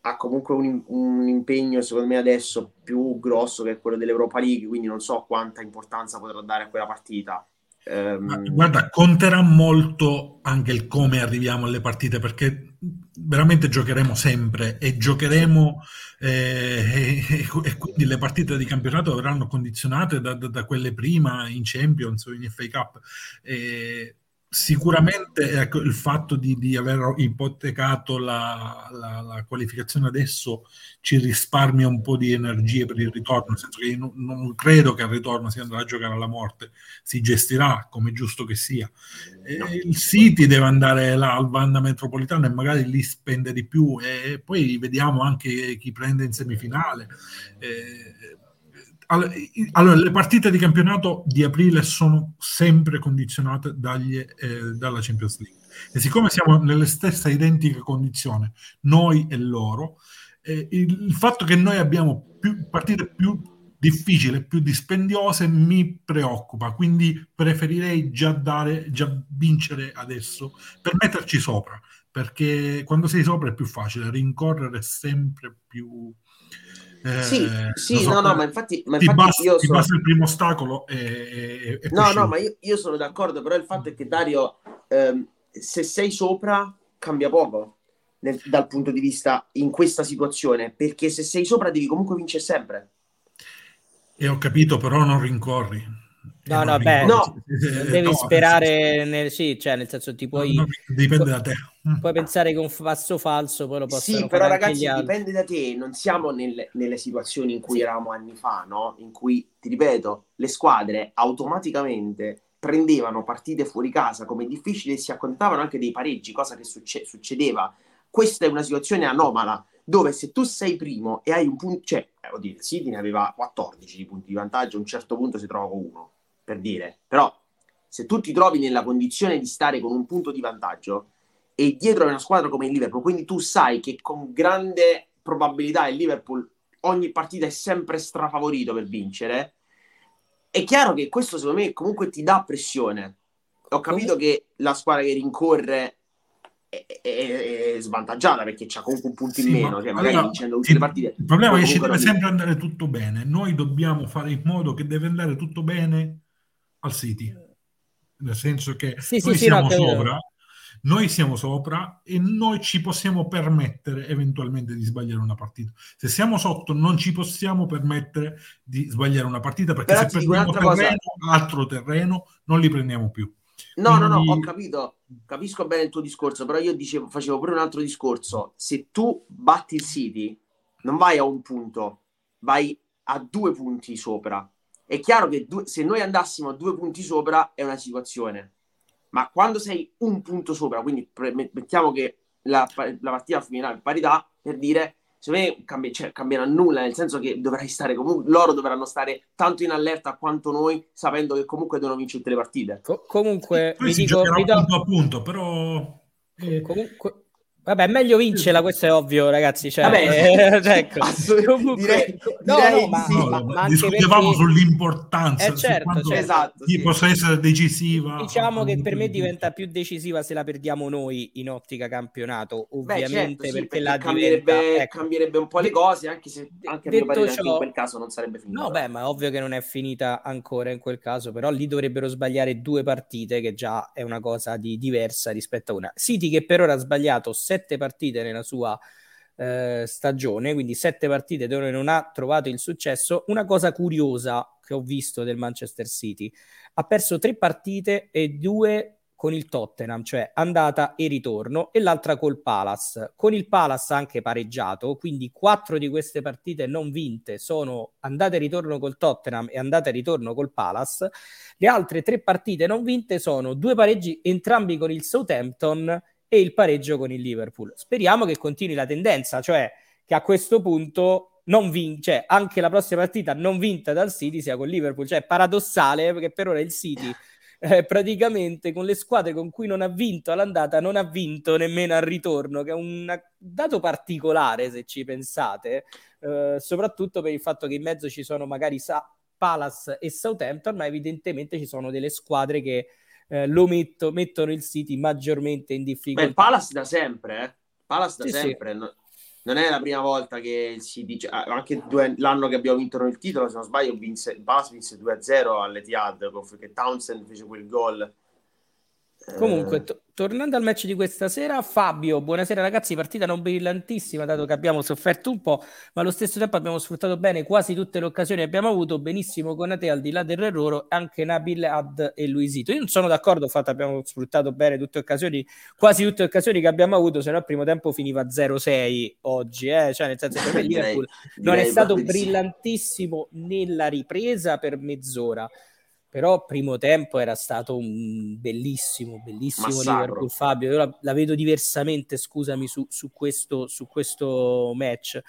ha comunque un, un, impegno, secondo me, adesso più grosso che quello dell'Europa League, quindi non so quanta importanza potrà dare a quella partita. Um... Guarda, conterà molto anche il come arriviamo alle partite, perché veramente giocheremo sempre e giocheremo eh, <laughs> e, e, quindi le partite di campionato verranno condizionate da, da, da, quelle prima in Champions o in FA Cup. Eh, Sicuramente ecco, il fatto di, di aver ipotecato la, la, la, qualificazione adesso ci risparmia un po' di energie per il ritorno, nel senso che io non, non credo che al ritorno si andrà a giocare alla morte, si gestirà come giusto che sia. E il City deve andare là al Vanda Metropolitano e magari lì spende di più e poi vediamo anche chi prende in semifinale. Eh, allora, le partite di campionato di aprile sono sempre condizionate dagli, eh, dalla Champions League. E siccome siamo nelle stesse identiche condizioni, noi e loro, eh, il, fatto che noi abbiamo più partite più difficili, più dispendiose, mi preoccupa. Quindi preferirei già dare, già vincere adesso per metterci sopra. Perché quando sei sopra è più facile, rincorrere sempre più eh, sì, sì so, no, no, ma infatti, ma infatti basta, io sono... basta il primo ostacolo e, e No, no, ma io, io, sono d'accordo, però il fatto è che Dario, ehm, se sei sopra, cambia poco nel, dal punto di vista in questa situazione, perché se sei sopra devi comunque vincere sempre. E ho capito, però non rincorri. No, no, beh, no. devi no, sperare, nel, sì, cioè nel senso ti puoi... No, dipende da te. Puoi pensare che un passo falso poi lo possono Sì, però ragazzi, dipende da te, non siamo nelle, nelle situazioni in cui sì. eravamo anni fa, no? In cui, ti ripeto, le squadre automaticamente prendevano partite fuori casa come difficili e si accontavano anche dei pareggi, cosa che succe- succedeva. Questa è una situazione anomala, dove se tu sei primo e hai un punto, cioè, eh, oddio, il City ne aveva 14 di punti di vantaggio, a un certo punto si trova con uno per dire, però se tu ti trovi nella condizione di stare con un punto di vantaggio e dietro è una squadra come il Liverpool, quindi tu sai che con grande probabilità il Liverpool ogni partita è sempre strafavorito per vincere, è chiaro che questo secondo me comunque ti dà pressione. Ho capito che la squadra che rincorre è, è, è svantaggiata perché c'ha comunque un punto in meno, cioè magari allora, vincendo tutte il, le partite. Il problema è che ci deve sempre andare tutto bene. Noi dobbiamo fare in modo che deve andare tutto bene al City, nel senso che sì, noi sì, siamo sì, sopra, noi siamo sopra e noi ci possiamo permettere eventualmente di sbagliare una partita. Se siamo sotto non ci possiamo permettere di sbagliare una partita perché Però se prendiamo terreno, altro terreno non li prendiamo più. No, Quindi... no, no, ho capito, capisco bene il tuo discorso, però io dicevo, facevo pure un altro discorso. Se tu batti il City, non vai a un punto, vai a due punti sopra è chiaro che due, se noi andassimo a due punti sopra è una situazione, ma quando sei un punto sopra, quindi pre- mettiamo che la, la partita finirà in parità, per dire, secondo me cambia, cioè, cambierà nulla, nel senso che dovrai stare comunque, loro dovranno stare tanto in allerta quanto noi, sapendo che comunque devono vincere tutte le partite. Co- comunque, Poi vi dico, vi do... punto a punto, però... Eh... Comunque, Vabbè, meglio vincerla, questo è ovvio, ragazzi. Cioè, Vabbè, eh, <laughs> ecco. Comunque, <laughs> direi, no, direi no, ma, sì. ma, ma discutevamo perché... sull'importanza, eh, certo, su certo. Esatto, sì. possa essere decisiva. Diciamo che per me diventa più decisiva se la perdiamo noi in ottica campionato, ovviamente, Beh, certo, perché, perché la cambierebbe, diventa, ecco. cambierebbe, un po' le cose, anche se anche a mio parere ciò, in quel caso non sarebbe finita. No, beh, ma ovvio che non è finita ancora in quel caso, però lì dovrebbero sbagliare due partite, che già è una cosa di diversa rispetto a una. City che per ora ha sbagliato sette partite nella sua eh, stagione, quindi sette partite dove non ha trovato il successo. Una cosa curiosa che ho visto del Manchester City, ha perso tre partite e due con il Tottenham, cioè andata e ritorno, e l'altra col Palace. Con il Palace anche pareggiato, quindi quattro di queste partite non vinte sono andate e ritorno col Tottenham e andate e ritorno col Palace. Le altre tre partite non vinte sono due pareggi entrambi con il Southampton e il pareggio con il Liverpool. Speriamo che continui la tendenza, cioè che a questo punto non vince, cioè anche la prossima partita non vinta dal City sia con Liverpool, cioè paradossale perché per ora il City eh, praticamente con le squadre con cui non ha vinto all'andata non ha vinto nemmeno al ritorno, che è un dato particolare se ci pensate, eh, soprattutto per il fatto che in mezzo ci sono magari Sa- Palace e Southampton, ma evidentemente ci sono delle squadre che eh, lo metto, mettono il City maggiormente in difficoltà. Beh, Palace da sempre, eh? Palace da sì, sempre. Sì. No, non è la prima volta che il City, cioè, anche due, l'anno che abbiamo vinto il titolo, se non sbaglio, vinse, Palace vinse 2-0 all'Etihad, perché Townsend fece quel gol Comunque, to- tornando al match di questa sera, Fabio, buonasera ragazzi, partita non brillantissima dato che abbiamo sofferto un po', ma allo stesso tempo abbiamo sfruttato bene quasi tutte le occasioni che abbiamo avuto, benissimo con Ate al di là dell'errore, anche Nabil Ad e Luisito. Io non sono d'accordo, fatto abbiamo sfruttato bene tutte le occasioni, quasi tutte le occasioni che abbiamo avuto, se no al primo tempo finiva 0-6 oggi, eh? cioè nel senso che per <laughs> Liverpool non è stato brillantissimo nella ripresa per mezz'ora però primo tempo era stato un bellissimo, bellissimo Massacro. Liverpool Fabio, io la, la vedo diversamente, scusami, su, su, questo, su questo match.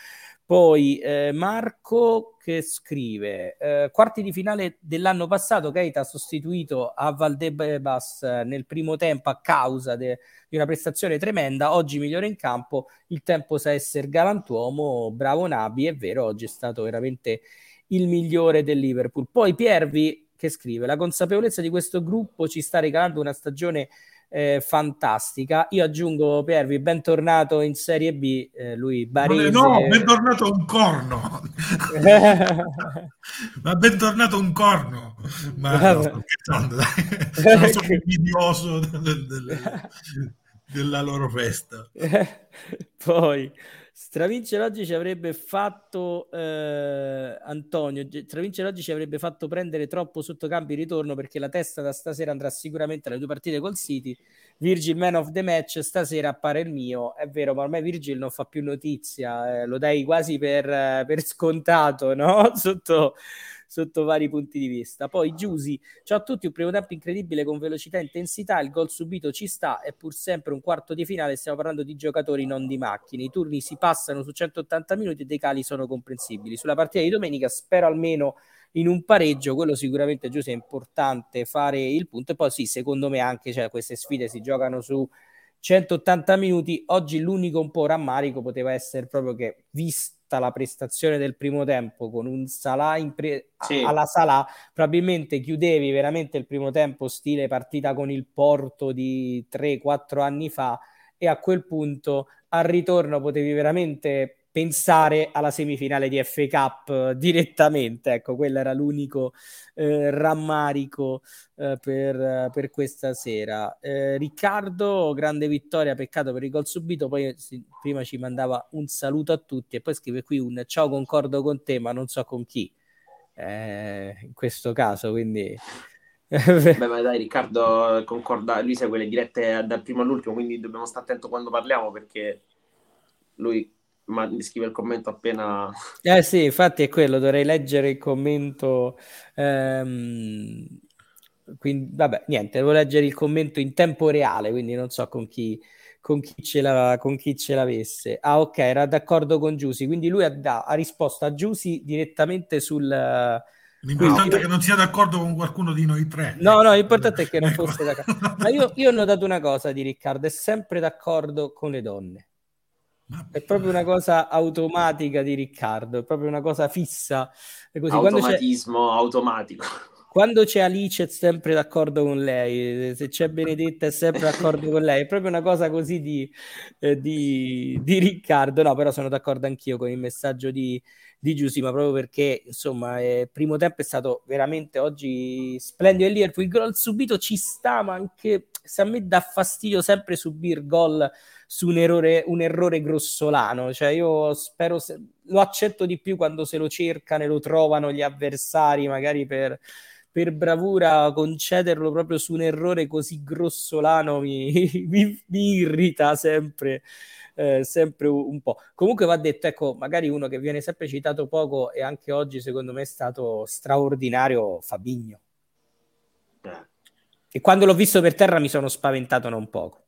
Poi eh, Marco che scrive: eh, Quarti di finale dell'anno passato, Keita ha sostituito a Valdebebas nel primo tempo a causa de- di una prestazione tremenda. Oggi migliore in campo. Il tempo sa essere galantuomo. Bravo Nabi, è vero, oggi è stato veramente il migliore del Liverpool. Poi Piervi che scrive: La consapevolezza di questo gruppo ci sta regalando una stagione eh, fantastica. Io aggiungo Piervi, bentornato in Serie B, eh, lui Barese. No, bentornato un corno. <laughs> Ma bentornato un corno. Ma no, sto scherzando, dai. <laughs> Sono solo invidioso del, del, della loro festa. <laughs> Poi Stravincere oggi ci avrebbe fatto eh, Antonio, Stravincere oggi ci avrebbe fatto prendere troppo sotto campo il ritorno perché la testa da stasera andrà sicuramente alle due partite col City. Virgil Man of the Match stasera appare il mio, è vero, ma ormai Virgil non fa più notizia, eh, lo dai quasi per, per scontato, no? <laughs> Sotto sotto vari punti di vista. Poi Giusi, ciao a tutti, un primo tempo incredibile con velocità e intensità, il gol subito ci sta, è pur sempre un quarto di finale, stiamo parlando di giocatori non di macchine, i turni si passano su 180 minuti e dei cali sono comprensibili. Sulla partita di domenica spero almeno in un pareggio, quello sicuramente Giuseppe è importante fare il punto e poi sì, secondo me anche cioè, queste sfide si giocano su 180 minuti, oggi l'unico un po' rammarico poteva essere proprio che visto la prestazione del primo tempo con un Salah pre- sì. alla Salah, probabilmente chiudevi veramente il primo tempo stile partita con il Porto di 3-4 anni fa e a quel punto al ritorno potevi veramente pensare alla semifinale di FA Cup direttamente. Ecco, quello era l'unico eh, rammarico eh, per, per, questa sera. Eh, Riccardo, grande vittoria, peccato per il gol subito. Poi si, prima ci mandava un saluto a tutti e poi scrive qui un ciao, concordo con te, ma non so con chi. Eh, in questo caso, quindi. <laughs> Beh, ma dai, Riccardo concorda, lui segue le dirette dal primo all'ultimo, quindi dobbiamo stare attenti quando parliamo perché lui ma mi scrive il commento appena... Eh sì, infatti è quello, dovrei leggere il commento. Ehm, quindi, vabbè, niente, devo leggere il commento in tempo reale, quindi non so con chi, con chi, ce, la, con chi ce l'avesse. Ah, ok, era d'accordo con Giussi, quindi lui ha, ha risposto a Giussi direttamente sul... L'importante quindi, è che non sia d'accordo con qualcuno di noi tre. No, no, l'importante è che non ecco. fosse d'accordo. <laughs> Ma io, io ho notato una cosa di Riccardo, è sempre d'accordo con le donne. È proprio una cosa automatica di Riccardo, è proprio una cosa fissa. È così. Automatismo quando automatico. Quando c'è Alice è sempre d'accordo con lei, se c'è Benedetta è sempre d'accordo con lei, è proprio una cosa così di, eh, di, di Riccardo. No, però sono d'accordo anch'io con il messaggio di, di Giussi, ma proprio perché insomma il eh, primo tempo è stato veramente oggi splendido. Il Liverpool il gol subito ci sta, ma anche se a me dà fastidio sempre subire gol su un errore, un errore grossolano. Cioè, io spero, se, lo accetto di più quando se lo cercano e lo trovano gli avversari, magari per, per bravura concederlo proprio su un errore così grossolano mi, <laughs> mi, mi irrita sempre. Eh, sempre un po'. Comunque va detto, ecco, magari uno che viene sempre citato poco e anche oggi secondo me è stato straordinario, Fabigno. Eh. E quando l'ho visto per terra mi sono spaventato non poco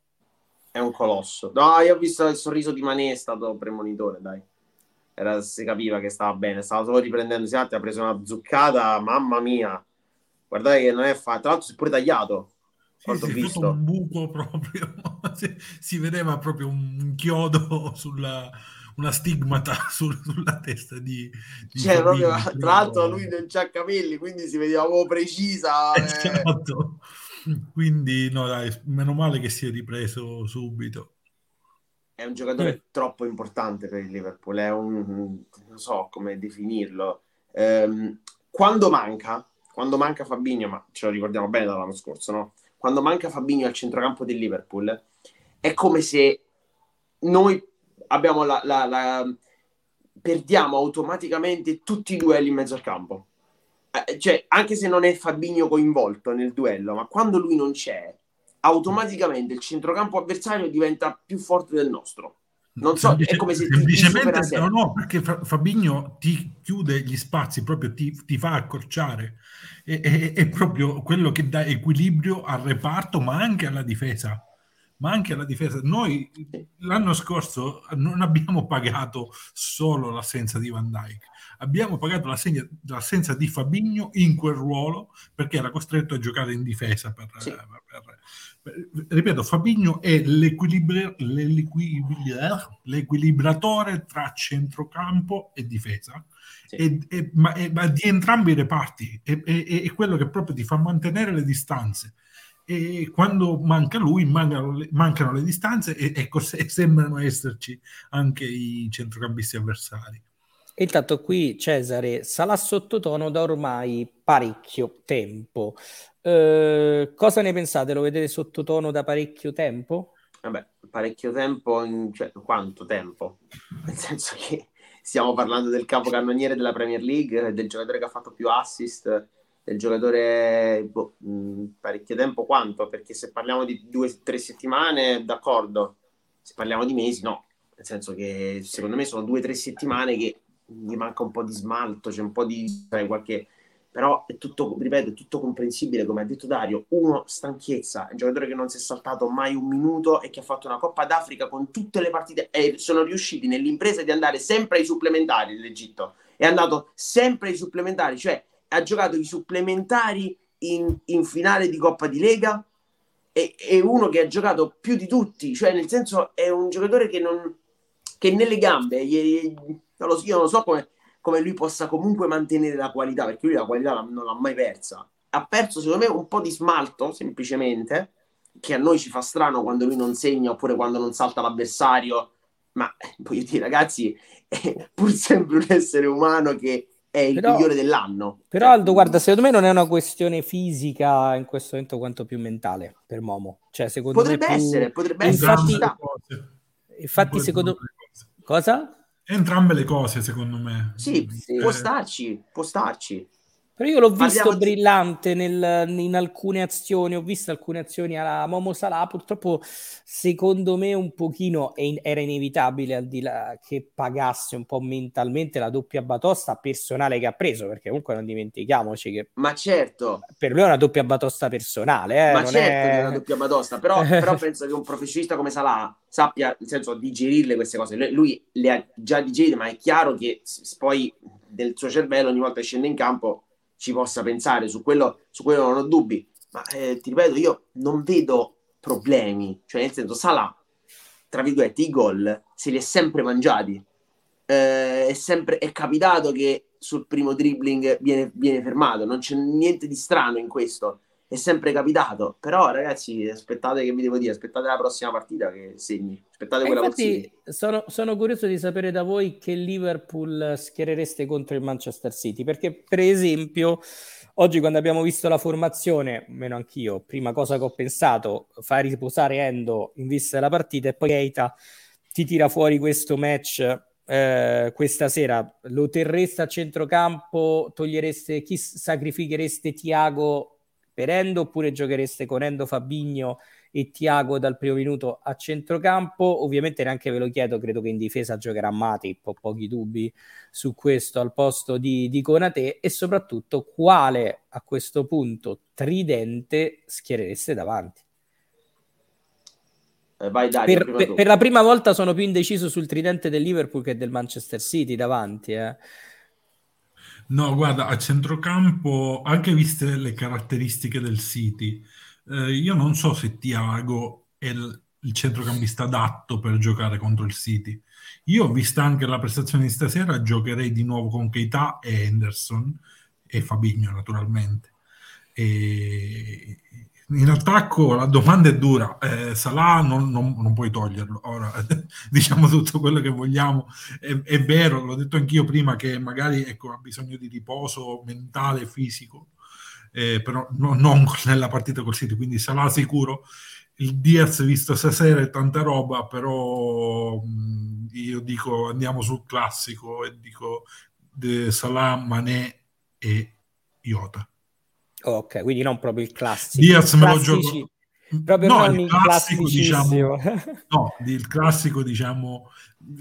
è un colosso. No, io ho visto il sorriso di Manè, è stato premonitore, dai. Era, si capiva che stava bene, stava solo riprendendosi attimo, ha preso una zuccata, mamma mia. Guardate che non è fatto, tra l'altro si è pure tagliato. Sì, si visto. un buco proprio, <laughs> si, si, vedeva proprio un chiodo <laughs> sulla una stigmata <laughs> sul, sulla testa di, di cioè, proprio, tra l'altro lui non c'ha capelli quindi si vedeva proprio precisa esatto. Eh. Quindi, no, dai, meno male che si è ripreso subito. È un giocatore eh. troppo importante per il Liverpool, è un, non so come definirlo. Ehm, quando manca, quando manca Fabinho, ma ce lo ricordiamo bene dall'anno scorso, no? Quando manca Fabinho al centrocampo del Liverpool, è come se noi abbiamo la, la, la perdiamo automaticamente tutti i duelli in mezzo al campo. Eh, cioè, anche se non è Fabinho coinvolto nel duello, ma quando lui non c'è, automaticamente il centrocampo avversario diventa più forte del nostro. Non so, Semplice, è come se semplicemente ti, ti no, no, perché Fabigno ti chiude gli spazi, proprio ti, ti fa accorciare. È, è, è, proprio quello che dà equilibrio al reparto, ma anche alla difesa. Ma anche alla difesa. Noi l'anno scorso non abbiamo pagato solo l'assenza di Van Dyke, abbiamo pagato l'assegna, l'assenza di Fabigno in quel ruolo perché era costretto a giocare in difesa per, sì. per, per, ripeto, Fabigno è l'equilibri- l'equilibratore tra centrocampo e difesa, sì. e, e, ma, e, ma, di entrambi i reparti, è, quello che proprio ti fa mantenere le distanze. E quando manca lui, mancano le, mancano le distanze e, ecco, e sembrano esserci anche i centrocampisti avversari. Intanto qui Cesare sarà sottotono da ormai parecchio tempo. Eh, cosa ne pensate? Lo vedete sottotono da parecchio tempo? Vabbè, parecchio tempo, in, cioè quanto tempo? <laughs> Nel senso che stiamo parlando del capocannoniere della Premier League, del giocatore che ha fatto più assist, del giocatore boh, mh, parecchio tempo quanto? Perché se parliamo di due o tre settimane, d'accordo, se parliamo di mesi, no. Nel senso che secondo me sono due o tre settimane che gli manca un po' di smalto, c'è un po' di sai, qualche però è tutto, ripeto, è tutto comprensibile, come ha detto Dario. Uno, stanchezza, è un giocatore che non si è saltato mai un minuto e che ha fatto una Coppa d'Africa con tutte le partite e sono riusciti nell'impresa di andare sempre ai supplementari l'Egitto. È andato sempre ai supplementari, cioè ha giocato i supplementari in, in finale di Coppa di Lega e è uno che ha giocato più di tutti, cioè nel senso è un giocatore che non che nelle gambe, gli, non lo so, io non so come, come, lui possa comunque mantenere la qualità, perché lui la qualità non l'ha mai persa. Ha perso, secondo me, un po' di smalto, semplicemente, che a noi ci fa strano quando lui non segna oppure quando non salta l'avversario. Ma voglio dire, ragazzi, <laughs> è pur sempre un essere umano che è il però, migliore dell'anno. Però Aldo, guarda, secondo me non è una questione fisica in questo momento quanto più mentale per Momo. Cioè, secondo potrebbe me essere, potrebbe essere. Infatti, infatti secondo Cosa? Entrambe le cose, secondo me. Sì, sì. può starci, può starci. Però io l'ho visto Parliamo brillante nel, in alcune azioni, ho visto alcune azioni alla Momo Salah, purtroppo secondo me un pochino era inevitabile al di là che pagasse un po' mentalmente la doppia batosta personale che ha preso, perché comunque non dimentichiamoci che... Ma certo! Per lui è una doppia batosta personale. Eh, Ma certo è... che è una doppia batosta, però, <laughs> però penso che un professionista come Salah sappia, nel senso, digerirle queste cose. Lui le ha già digerite, ma è chiaro che poi del suo cervello ogni volta che scende in campo ci possa pensare, su quello, su quello non ho dubbi, ma eh, ti ripeto, io non vedo problemi, cioè nel senso Salah, tra virgolette, i gol se li è sempre mangiati, eh, è sempre è capitato che sul primo dribbling viene, viene fermato, non c'è niente di strano in questo, è sempre capitato. Però, ragazzi, aspettate che vi devo dire, aspettate la prossima partita che segni. Aspettate quella infatti, sono, sono, curioso di sapere da voi che Liverpool schierereste contro il Manchester City. Perché, per esempio, oggi quando abbiamo visto la formazione, meno anch'io, prima cosa che ho pensato, fare riposare Endo in vista della partita e poi Keita ti tira fuori questo match. Eh, questa sera lo terreste a centrocampo, togliereste chi sacrifichereste Tiago per Endo oppure giochereste con Endo Fabigno e Tiago dal primo minuto a centrocampo? Ovviamente neanche ve lo chiedo, credo che in difesa giocherà Matip, ho pochi dubbi su questo al posto di, di Conate e soprattutto quale a questo punto tridente schierereste davanti? Eh, vai, Dario, per, per, per, la prima volta sono più indeciso sul tridente del Liverpool che del Manchester City davanti. Eh. No, guarda, a centrocampo, anche viste le caratteristiche del City, eh, io non so se Tiago è il, il centrocampista adatto per giocare contro il City. Io ho visto anche la prestazione di stasera, giocherei di nuovo con Keita e Henderson e Fabigno naturalmente. E in attacco la domanda è dura, eh, Salah non, non, non, puoi toglierlo, ora <laughs> diciamo tutto quello che vogliamo, è, è, vero, l'ho detto anch'io prima che magari ecco, ha bisogno di riposo mentale e fisico, eh, però no, non <laughs> nella partita col City, quindi Salah sicuro, il Diaz visto stasera è tanta roba, però mh, io dico andiamo sul classico e dico Salah, Mané e Iota. Ok, quindi non proprio il classico. Diaz me lo gioco. Proprio no, il classico, diciamo, no, il classico, diciamo,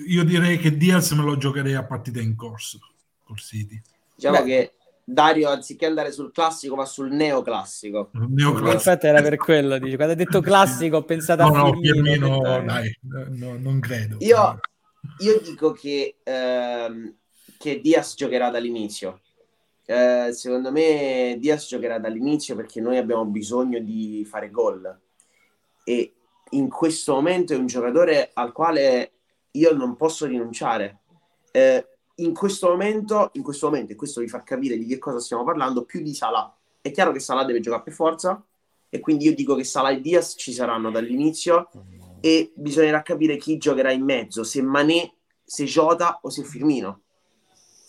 io direi che Diaz me lo giocherei a partita in corso col City. Diciamo Beh. che Dario, anziché andare sul classico, va sul neoclassico. neoclassico. Infatti era per quello, dice. quando hai detto classico ho pensato no, a no, Firmino. No, dai, no, non credo. Io, io dico che, ehm, che Diaz giocherà dall'inizio. Eh, secondo me Diaz giocherà dall'inizio perché noi abbiamo bisogno di fare gol e in questo momento è un giocatore al quale io non posso rinunciare. Eh, in questo momento, in questo momento, e questo vi fa capire di che cosa stiamo parlando, più di Salah. È chiaro che Salah deve giocare per forza, e quindi io dico che Salah e Diaz ci saranno dall'inizio, e bisognerà capire chi giocherà in mezzo, se Mané, se Jota o se Firmino.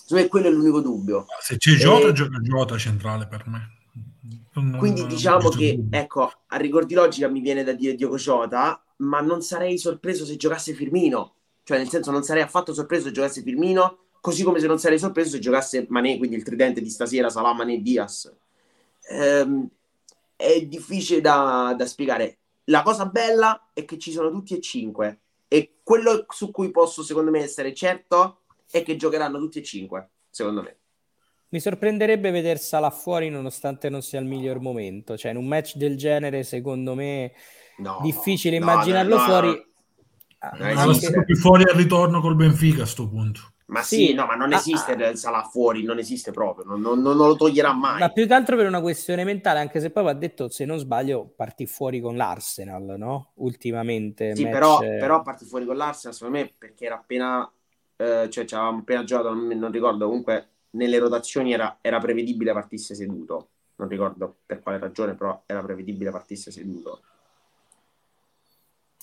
Secondo me quello è l'unico dubbio. Se c'è Jota, e... gioca Jota centrale per me. Non, quindi non diciamo che, dubbio. ecco, a rigor di logica mi viene da dire Diogo Jota, ma non sarei sorpreso se giocasse Firmino. Cioè, nel senso, non sarei affatto sorpreso se giocasse Firmino Così come se non sarei sorpreso se giocasse Mané, quindi il tridente di stasera, Salah, Mané, Diaz. Ehm, è difficile da, da spiegare. La cosa bella è che ci sono tutti e cinque. E quello su cui posso, secondo me, essere certo è che giocheranno tutti e cinque, secondo me. Mi sorprenderebbe vedersela fuori nonostante non sia il miglior momento. Cioè, in un match del genere, secondo me, no, difficile immaginarlo no, no, fuori. Ah, no, più fuori al ritorno col Benfica a questo punto. Ma sì, sì no, ma non ah, esiste ah, Salah fuori, non esiste proprio, non, non, non, lo toglierà mai. Ma più che altro per una questione mentale, anche se poi va detto, se non sbaglio, partì fuori con l'Arsenal, no? Ultimamente. Sì, match... però, però partì fuori con l'Arsenal, secondo me, perché era appena, eh, cioè ci avevamo appena giocato, non, non, ricordo, comunque nelle rotazioni era, era prevedibile partisse seduto, non ricordo per quale ragione, però era prevedibile partisse seduto.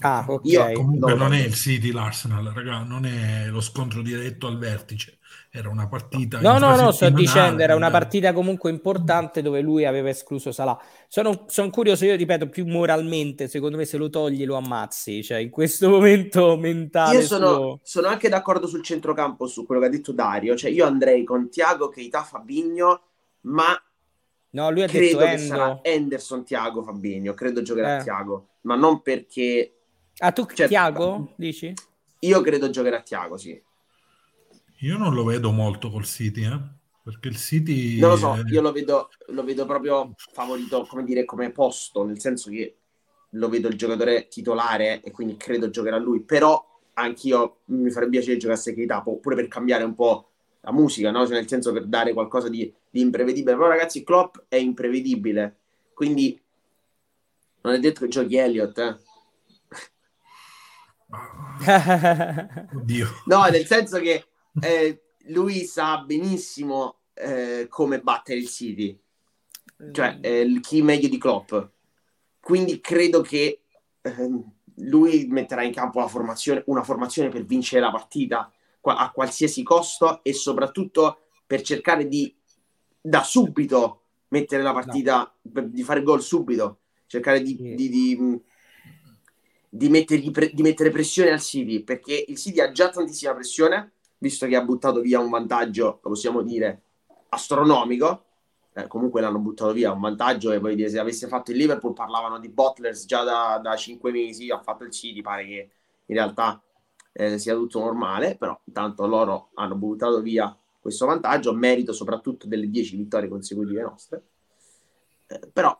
Ah, ok. Io, comunque no, non è il City l'Arsenal, raga, non è lo scontro diretto al vertice. Era una partita. No, no, no, sto dicendo, era una partita comunque importante dove lui aveva escluso Salah. Sono, sono curioso, io ripeto, più moralmente, secondo me se lo togli lo ammazzi, cioè in questo <laughs> momento mentale. Io sono, suo... sono anche d'accordo sul centrocampo, su quello che ha detto Dario, cioè io andrei con Tiago, Keita, Fabigno, ma No, lui ha credo detto che Endo. sarà Anderson, Tiago, Fabinho. Credo giocherà eh. Tiago, ma non perché Ah, tu cioè, Tiago, dici? Io credo giocherà Tiago, sì. Io non lo vedo molto col City, eh? Perché il City... Non lo so, io lo vedo, lo vedo proprio favorito, come dire, come posto, nel senso che lo vedo il giocatore titolare e quindi credo giocherà lui, però anch'io mi farebbe piacere giocasse Keita, pure per cambiare un po' la musica, no? Cioè nel senso per dare qualcosa di, di imprevedibile. Però ragazzi, Klopp è imprevedibile, quindi non è detto che giochi Elliott, eh? Oddio. No, nel senso che eh, lui sa benissimo eh, come battere il City, cioè eh, chi meglio di Klopp. Quindi credo che ehm, lui metterà in campo la formazione, una formazione per vincere la partita a qualsiasi costo e soprattutto per cercare di da subito mettere la partita, no. di fare gol subito, cercare di, sì. di, di di, pre- di, mettere pressione al City, perché il City ha già tantissima pressione, visto che ha buttato via un vantaggio, lo possiamo dire, astronomico. Eh, comunque l'hanno buttato via un vantaggio e poi dire se avesse fatto il Liverpool parlavano di Butlers già da, da 5 mesi, ha fatto il City, pare che in realtà eh, sia tutto normale, però intanto loro hanno buttato via questo vantaggio, merito soprattutto delle 10 vittorie consecutive nostre. Eh, però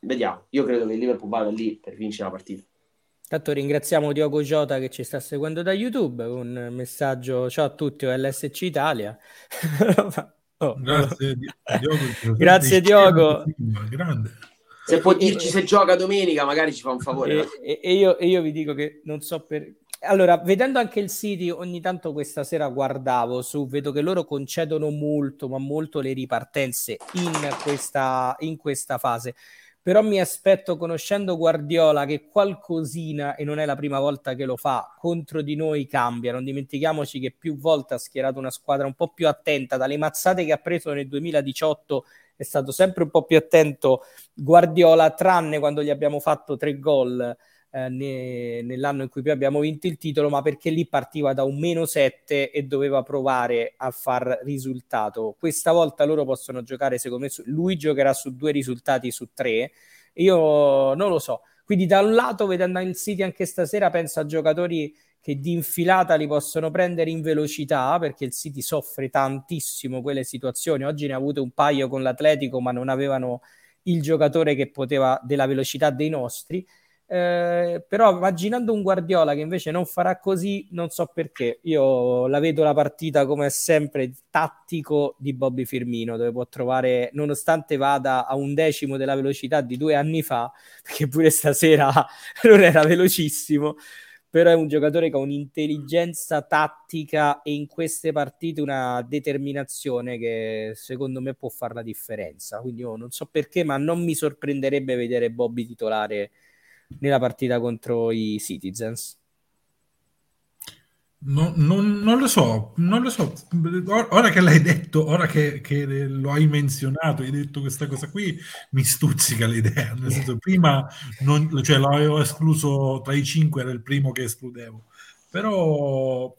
vediamo, io credo che il Liverpool vada lì per vincere la partita. Tanto ringraziamo Diogo Jota che ci sta seguendo da YouTube. Un messaggio: Ciao a tutti, OLSC Italia. <laughs> oh, Grazie, Diogo. <laughs> Grazie, Diogo. Grande. Se può dirci se gioca domenica, magari ci fa un favore. E, e, io, e io vi dico che non so per. Allora, vedendo anche il City, ogni tanto questa sera guardavo su, vedo che loro concedono molto, ma molto le ripartenze in questa, in questa fase però mi aspetto, conoscendo Guardiola, che qualcosina, e non è la prima volta che lo fa, contro di noi cambia. Non dimentichiamoci che più volte ha schierato una squadra un po' più attenta, dalle mazzate che ha preso nel 2018 è stato sempre un po' più attento Guardiola, tranne quando gli abbiamo fatto tre gol eh, ne, nell'anno in cui poi abbiamo vinto il titolo, ma perché lì partiva da un meno 7 e doveva provare a far risultato. Questa volta loro possono giocare, secondo me, su, lui giocherà su due risultati su tre. Io non lo so. Quindi da un lato, vedendo il City anche stasera, penso a giocatori che di infilata li possono prendere in velocità, perché il City soffre tantissimo quelle situazioni. Oggi ne ha avuto un paio con l'Atletico, ma non avevano il giocatore che poteva della velocità dei nostri. Eh, però immaginando un Guardiola che invece non farà così, non so perché. Io la vedo la partita come sempre tattico di Bobby Firmino, dove può trovare, nonostante vada a un decimo della velocità di due anni fa, <laughs> perché pure stasera <laughs> non era velocissimo, però è un giocatore che ha un'intelligenza tattica e in queste partite una determinazione che secondo me può fare la differenza. Quindi io non so perché, ma non mi sorprenderebbe vedere Bobby titolare nella partita contro i Citizens. No, non, non, lo so, non lo so. Ora che l'hai detto, ora che, che, lo hai menzionato, hai detto questa cosa qui, mi stuzzica l'idea. Nel senso, <laughs> prima non, cioè, l'avevo escluso tra i cinque, era il primo che escludevo. Però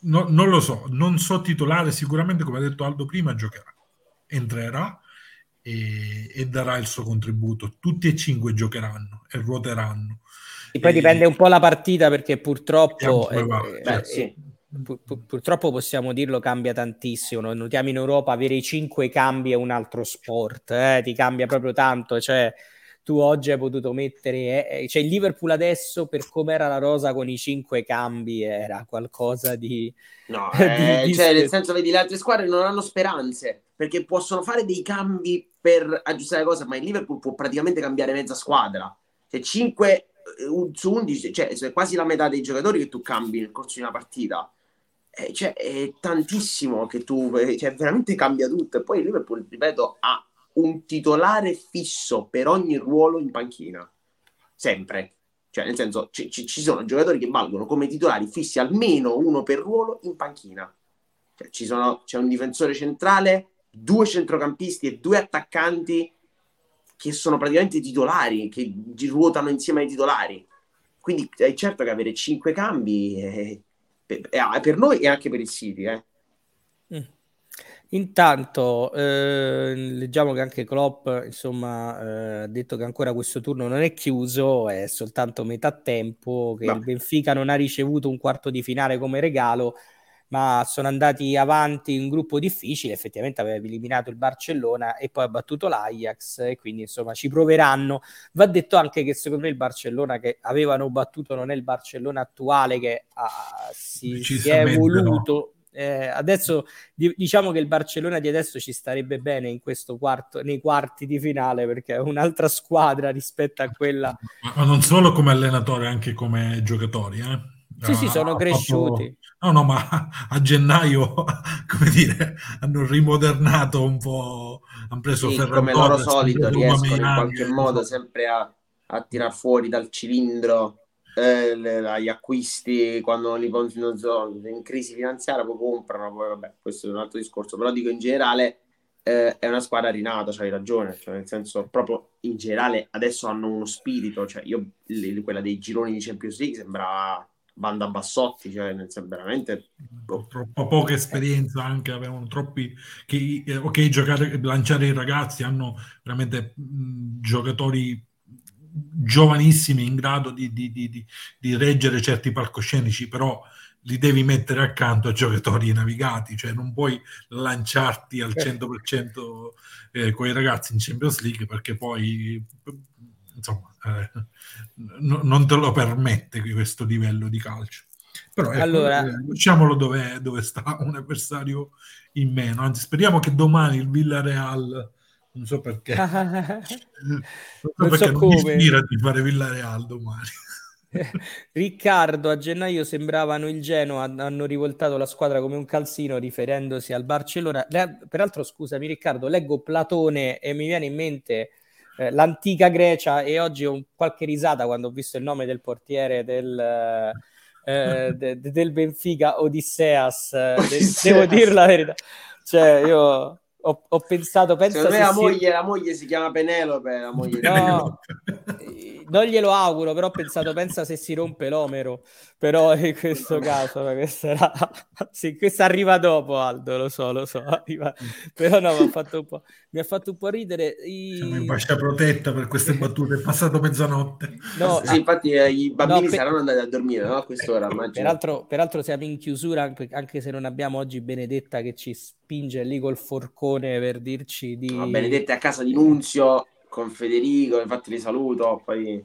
no, non lo so, non so titolare, sicuramente come ha detto Aldo prima, giocherà, entrerà e, e darà il suo contributo. Tutti e cinque giocheranno e ruoteranno. E poi dipende un po' la partita perché purtroppo... Eh, beh, certo. sì. Pur, purtroppo possiamo dirlo, cambia tantissimo. Noi notiamo in Europa avere i cinque cambi è un altro sport, eh? ti cambia proprio tanto. Cioè, tu oggi hai potuto mettere, eh, cioè il Liverpool adesso per come era la rosa con i cinque cambi era qualcosa di... No, <laughs> eh, di, cioè, nel senso, vedi, le altre squadre non hanno speranze perché possono fare dei cambi per aggiustare la cosa, ma il Liverpool può praticamente cambiare mezza squadra. Cioè, 5 eh, su 11, cioè è quasi la metà dei giocatori che tu cambi nel corso di una partita. Eh, cioè, è tantissimo che tu, eh, cioè, veramente cambia tutto. E poi il Liverpool, ripeto, ha un titolare fisso per ogni ruolo in panchina. Sempre. Cioè, nel senso, ci, ci, ci sono giocatori che valgono come titolari fissi almeno uno per ruolo in panchina. Cioè, sono, c'è un difensore centrale, due centrocampisti e due attaccanti che sono praticamente titolari, che ruotano insieme ai titolari. Quindi è certo che avere cinque cambi è, è, per noi e anche per il City. Eh. Intanto eh, leggiamo che anche Klopp insomma, eh, ha detto che ancora questo turno non è chiuso, è soltanto metà tempo, che no. il Benfica non ha ricevuto un quarto di finale come regalo, ma sono andati avanti in un gruppo difficile, effettivamente aveva eliminato il Barcellona e poi ha battuto l'Ajax e quindi insomma ci proveranno. Va detto anche che secondo me il Barcellona che avevano battuto non è il Barcellona attuale che ah, si, si, è evoluto. Eh, adesso diciamo che il Barcellona di adesso ci starebbe bene in questo quarto, nei quarti di finale perché è un'altra squadra rispetto a quella. Ma non solo come allenatore, anche come giocatori. Eh? Sì, sì, sono cresciuti. No, no, ma a gennaio, <laughs> come dire, hanno rimodernato un po', hanno preso sì, come loro solito riescono in qualche modo sempre a, a tirar fuori dal cilindro eh, le, gli acquisti quando li continuano in crisi finanziaria poi comprano, poi vabbè, questo è un altro discorso, però dico in generale eh, è una squadra rinata, c'hai ragione, cioè nel senso proprio in generale adesso hanno uno spirito, cioè io quella dei gironi di Champions League sembrava banda bassotti, cioè nel senso veramente troppo poca esperienza anche, avevano troppi che eh, ok giocare, lanciare i ragazzi hanno veramente mh, giocatori giovanissimi in grado di, di, di, di, reggere certi palcoscenici, però li devi mettere accanto a giocatori navigati, cioè non puoi lanciarti al 100% eh, con i ragazzi in Champions League perché poi insomma, eh, n- non te lo permette questo livello di calcio. Però ecco, allora... Eh, diciamolo dove, dove sta un avversario in meno. Anzi, speriamo che domani il Villareal <laughs> non so perché non so non perché so non come. mi ispira di fare Villareal domani <laughs> Riccardo a gennaio sembravano il Genoa hanno rivoltato la squadra come un calzino riferendosi al Barcellona peraltro scusami Riccardo leggo Platone e mi viene in mente eh, l'antica Grecia e oggi ho qualche risata quando ho visto il nome del portiere del, eh, de, de, del Benfica, Odisseas. Eh, Odisseas. devo dire la verità. Cioè, io ho, ho pensato, penso Secondo me la, moglie, la moglie si chiama Penelope, la moglie no, non glielo auguro, però ho pensato, pensa se si rompe l'omero, però in questo caso, questa, era... sì, questa arriva dopo Aldo, lo so, lo so, arriva... <laughs> però no, mi ha fatto un po', fatto un po ridere. I... Siamo in fascia protetta per queste battute, è passato mezzanotte. No, sì, ah, infatti eh, i bambini no, per... saranno andati a dormire, no? A quest'ora, peraltro, peraltro siamo in chiusura, anche se non abbiamo oggi Benedetta che ci spinge lì col forcone per dirci di... No, Benedetta è a casa di Nunzio con Federico, infatti li saluto, poi...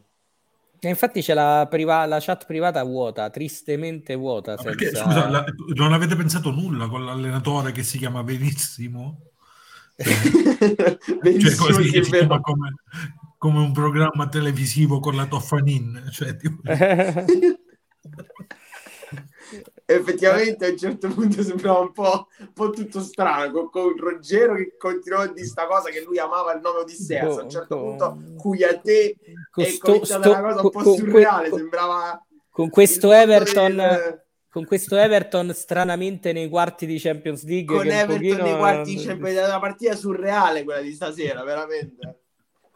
E infatti c'è la, priva- la, chat privata vuota, tristemente vuota. Senza... Perché, scusa, la, non avete pensato nulla con l'allenatore che si chiama Benissimo? <laughs> Benissimo, cioè, sì, si chiama come, come, un programma televisivo con la Toffanin. Cioè, tipo... <laughs> effettivamente a un certo punto sembrava un po', un po tutto strano con, con Ruggero che continuò a dire sta cosa che lui amava il nome Odissea a un certo punto Cuyate è sto, cominciata una cosa un po' con, surreale con, sembrava con questo Everton del... con questo Everton stranamente nei quarti di Champions League con Everton pochino... nei quarti di Champions League una partita surreale quella di stasera veramente.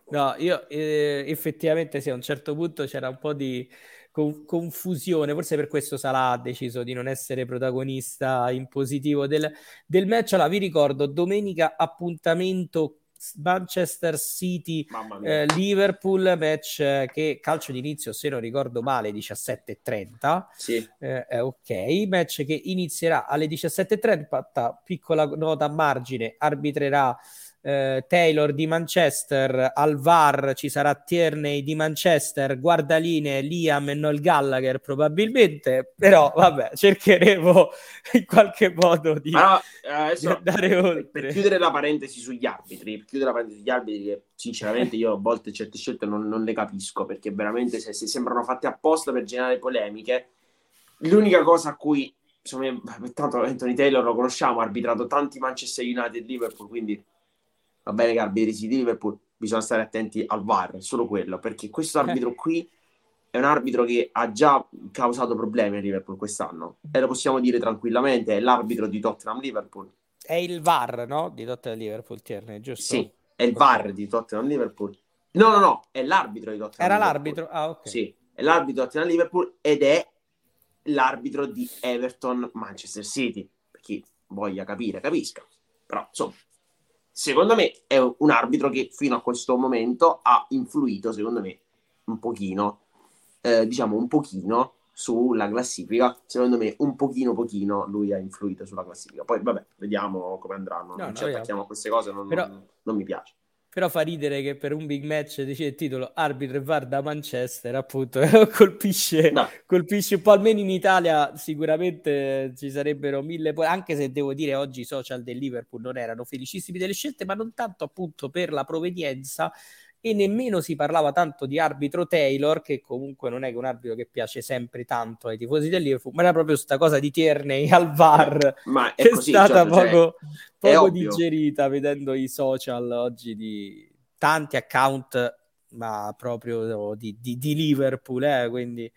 No io eh, effettivamente sì a un certo punto c'era un po' di con- confusione, forse per questo Salah ha deciso di non essere protagonista in positivo del, del match. Allora, vi ricordo, domenica appuntamento Manchester City eh, Liverpool match eh, che calcio d'inizio se non ricordo male 17.30 sì. eh, ok. Match che inizierà alle 17.30 piccola nota a margine arbitrerà eh, Taylor di Manchester, al VAR ci sarà Tierney di Manchester, Guardaline, Liam e Noel Gallagher probabilmente, però vabbè, cercheremo <laughs> in qualche modo di, allora, adesso, di <laughs> andare oltre. Per chiudere la parentesi sugli arbitri, per chiudere la parentesi sugli arbitri che sinceramente io a volte certe scelte non, non le capisco perché veramente se, se sembrano fatte apposta per generare polemiche, l'unica cosa a cui insomma, tanto Anthony Taylor lo conosciamo, ha arbitrato tanti Manchester United e Liverpool, quindi va bene che arbitri di Liverpool, bisogna stare attenti al VAR, solo quello, perché questo arbitro qui è un arbitro che ha già causato problemi a Liverpool quest'anno e lo possiamo dire tranquillamente, è l'arbitro di Tottenham Liverpool. È il VAR, no? Di Tottenham Liverpool, Tierney, giusto? Sì, è il VAR di Tottenham Liverpool. No, no, no, è l'arbitro di Tottenham Era Liverpool. l'arbitro? Ah, ok. Sì, è l'arbitro di Tottenham Liverpool ed è l'arbitro di Everton Manchester City. Per chi voglia capire, capisca. Però, insomma, secondo me è un arbitro che fino a questo momento ha influito, secondo me, un pochino, eh, diciamo un pochino sulla classifica. Secondo me, un pochino, pochino lui ha influito sulla classifica. Poi, vabbè, vediamo come andranno. No, non ci attacchiamo a queste cose, non, Però... non, non mi piace. Però fa ridere che per un big match decide il titolo arbitro e VAR da Manchester, appunto, <laughs> colpisce, no. colpisce un po', almeno in Italia sicuramente ci sarebbero mille, anche se devo dire oggi i social del Liverpool non erano felicissimi delle scelte, ma non tanto appunto per la provenienza, e nemmeno si parlava tanto di arbitro Taylor, che comunque non è che un arbitro che piace sempre tanto ai tifosi del Liverpool, ma era proprio questa cosa di Tierney al VAR, ma è che così, è stata cioè, poco, cioè, poco digerita vedendo i social oggi di tanti account, ma proprio di, di, di Liverpool, eh, quindi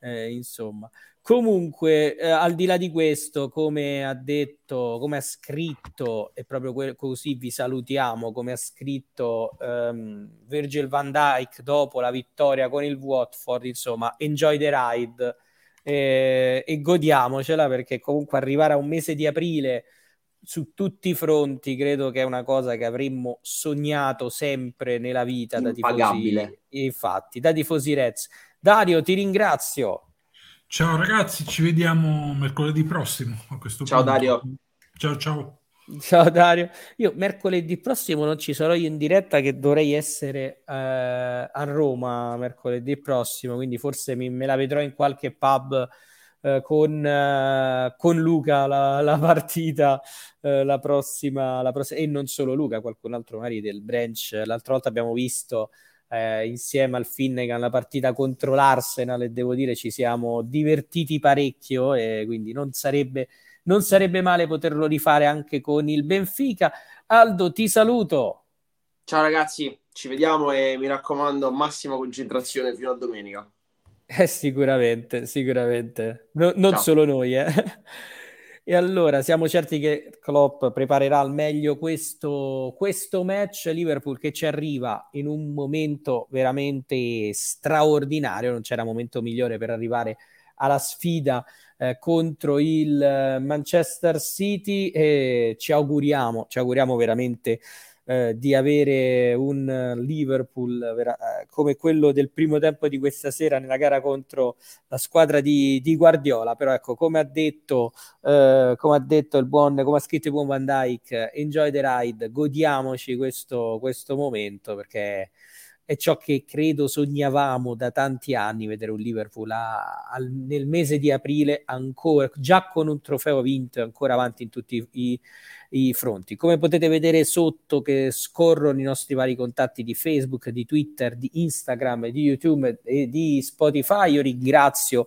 eh, insomma. Comunque, eh, al di là di questo, come ha detto, come ha scritto, e proprio que- così vi salutiamo, come ha scritto um, Virgil van Dyke dopo la vittoria con il Watford, insomma, enjoy the ride eh, e godiamocela perché comunque arrivare a un mese di aprile su tutti i fronti credo che è una cosa che avremmo sognato sempre nella vita da tifosi, infatti, da tifosi Reds. Dario, ti ringrazio. Ciao ragazzi, ci vediamo mercoledì prossimo. A questo ciao punto. Dario. Ciao ciao. Ciao Dario. Io mercoledì prossimo non ci sarò io in diretta che dovrei essere eh, a Roma mercoledì prossimo, quindi forse mi, me la vedrò in qualche pub eh, con, eh, con, Luca la, la partita eh, la prossima, la prossima e non solo Luca, qualcun altro magari del branch. L'altra volta abbiamo visto eh, insieme al Finnegan la partita contro l'Arsenal e devo dire ci siamo divertiti parecchio e quindi non sarebbe, non sarebbe male poterlo rifare anche con il Benfica. Aldo, ti saluto. Ciao ragazzi, ci vediamo e mi raccomando massima concentrazione fino a domenica. Eh, sicuramente, sicuramente. No, non Ciao. solo noi, eh. E allora siamo certi che Klopp preparerà al meglio questo, questo match? Liverpool che ci arriva in un momento veramente straordinario, non c'era momento migliore per arrivare alla sfida eh, contro il eh, Manchester City e ci auguriamo, ci auguriamo veramente eh, di avere un Liverpool vera- eh, come quello del primo tempo di questa sera nella gara contro la squadra di, di Guardiola. Però ecco, come ha detto, eh, come ha detto il buon, come ha scritto il buon Van Dyke, enjoy the ride, godiamoci questo, questo momento perché è ciò che credo sognavamo da tanti anni vedere un Liverpool a, a, nel mese di aprile ancora già con un trofeo vinto e ancora avanti in tutti i, i fronti. Come potete vedere sotto che scorrono i nostri vari contatti di Facebook, di Twitter, di Instagram, di YouTube e di Spotify, io ringrazio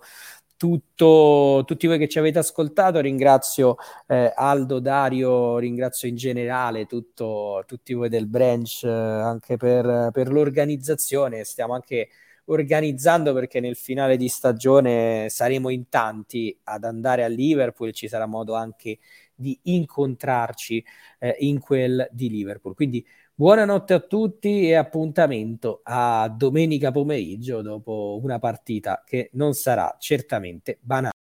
tutto, tutti voi che ci avete ascoltato, ringrazio eh, Aldo, Dario, ringrazio in generale tutto, tutti voi del branch eh, anche per, per l'organizzazione, stiamo anche organizzando perché nel finale di stagione saremo in tanti ad andare a Liverpool, ci sarà modo anche di incontrarci eh, in quel di Liverpool. Quindi buonanotte a tutti e appuntamento a domenica pomeriggio dopo una partita che non sarà certamente banale.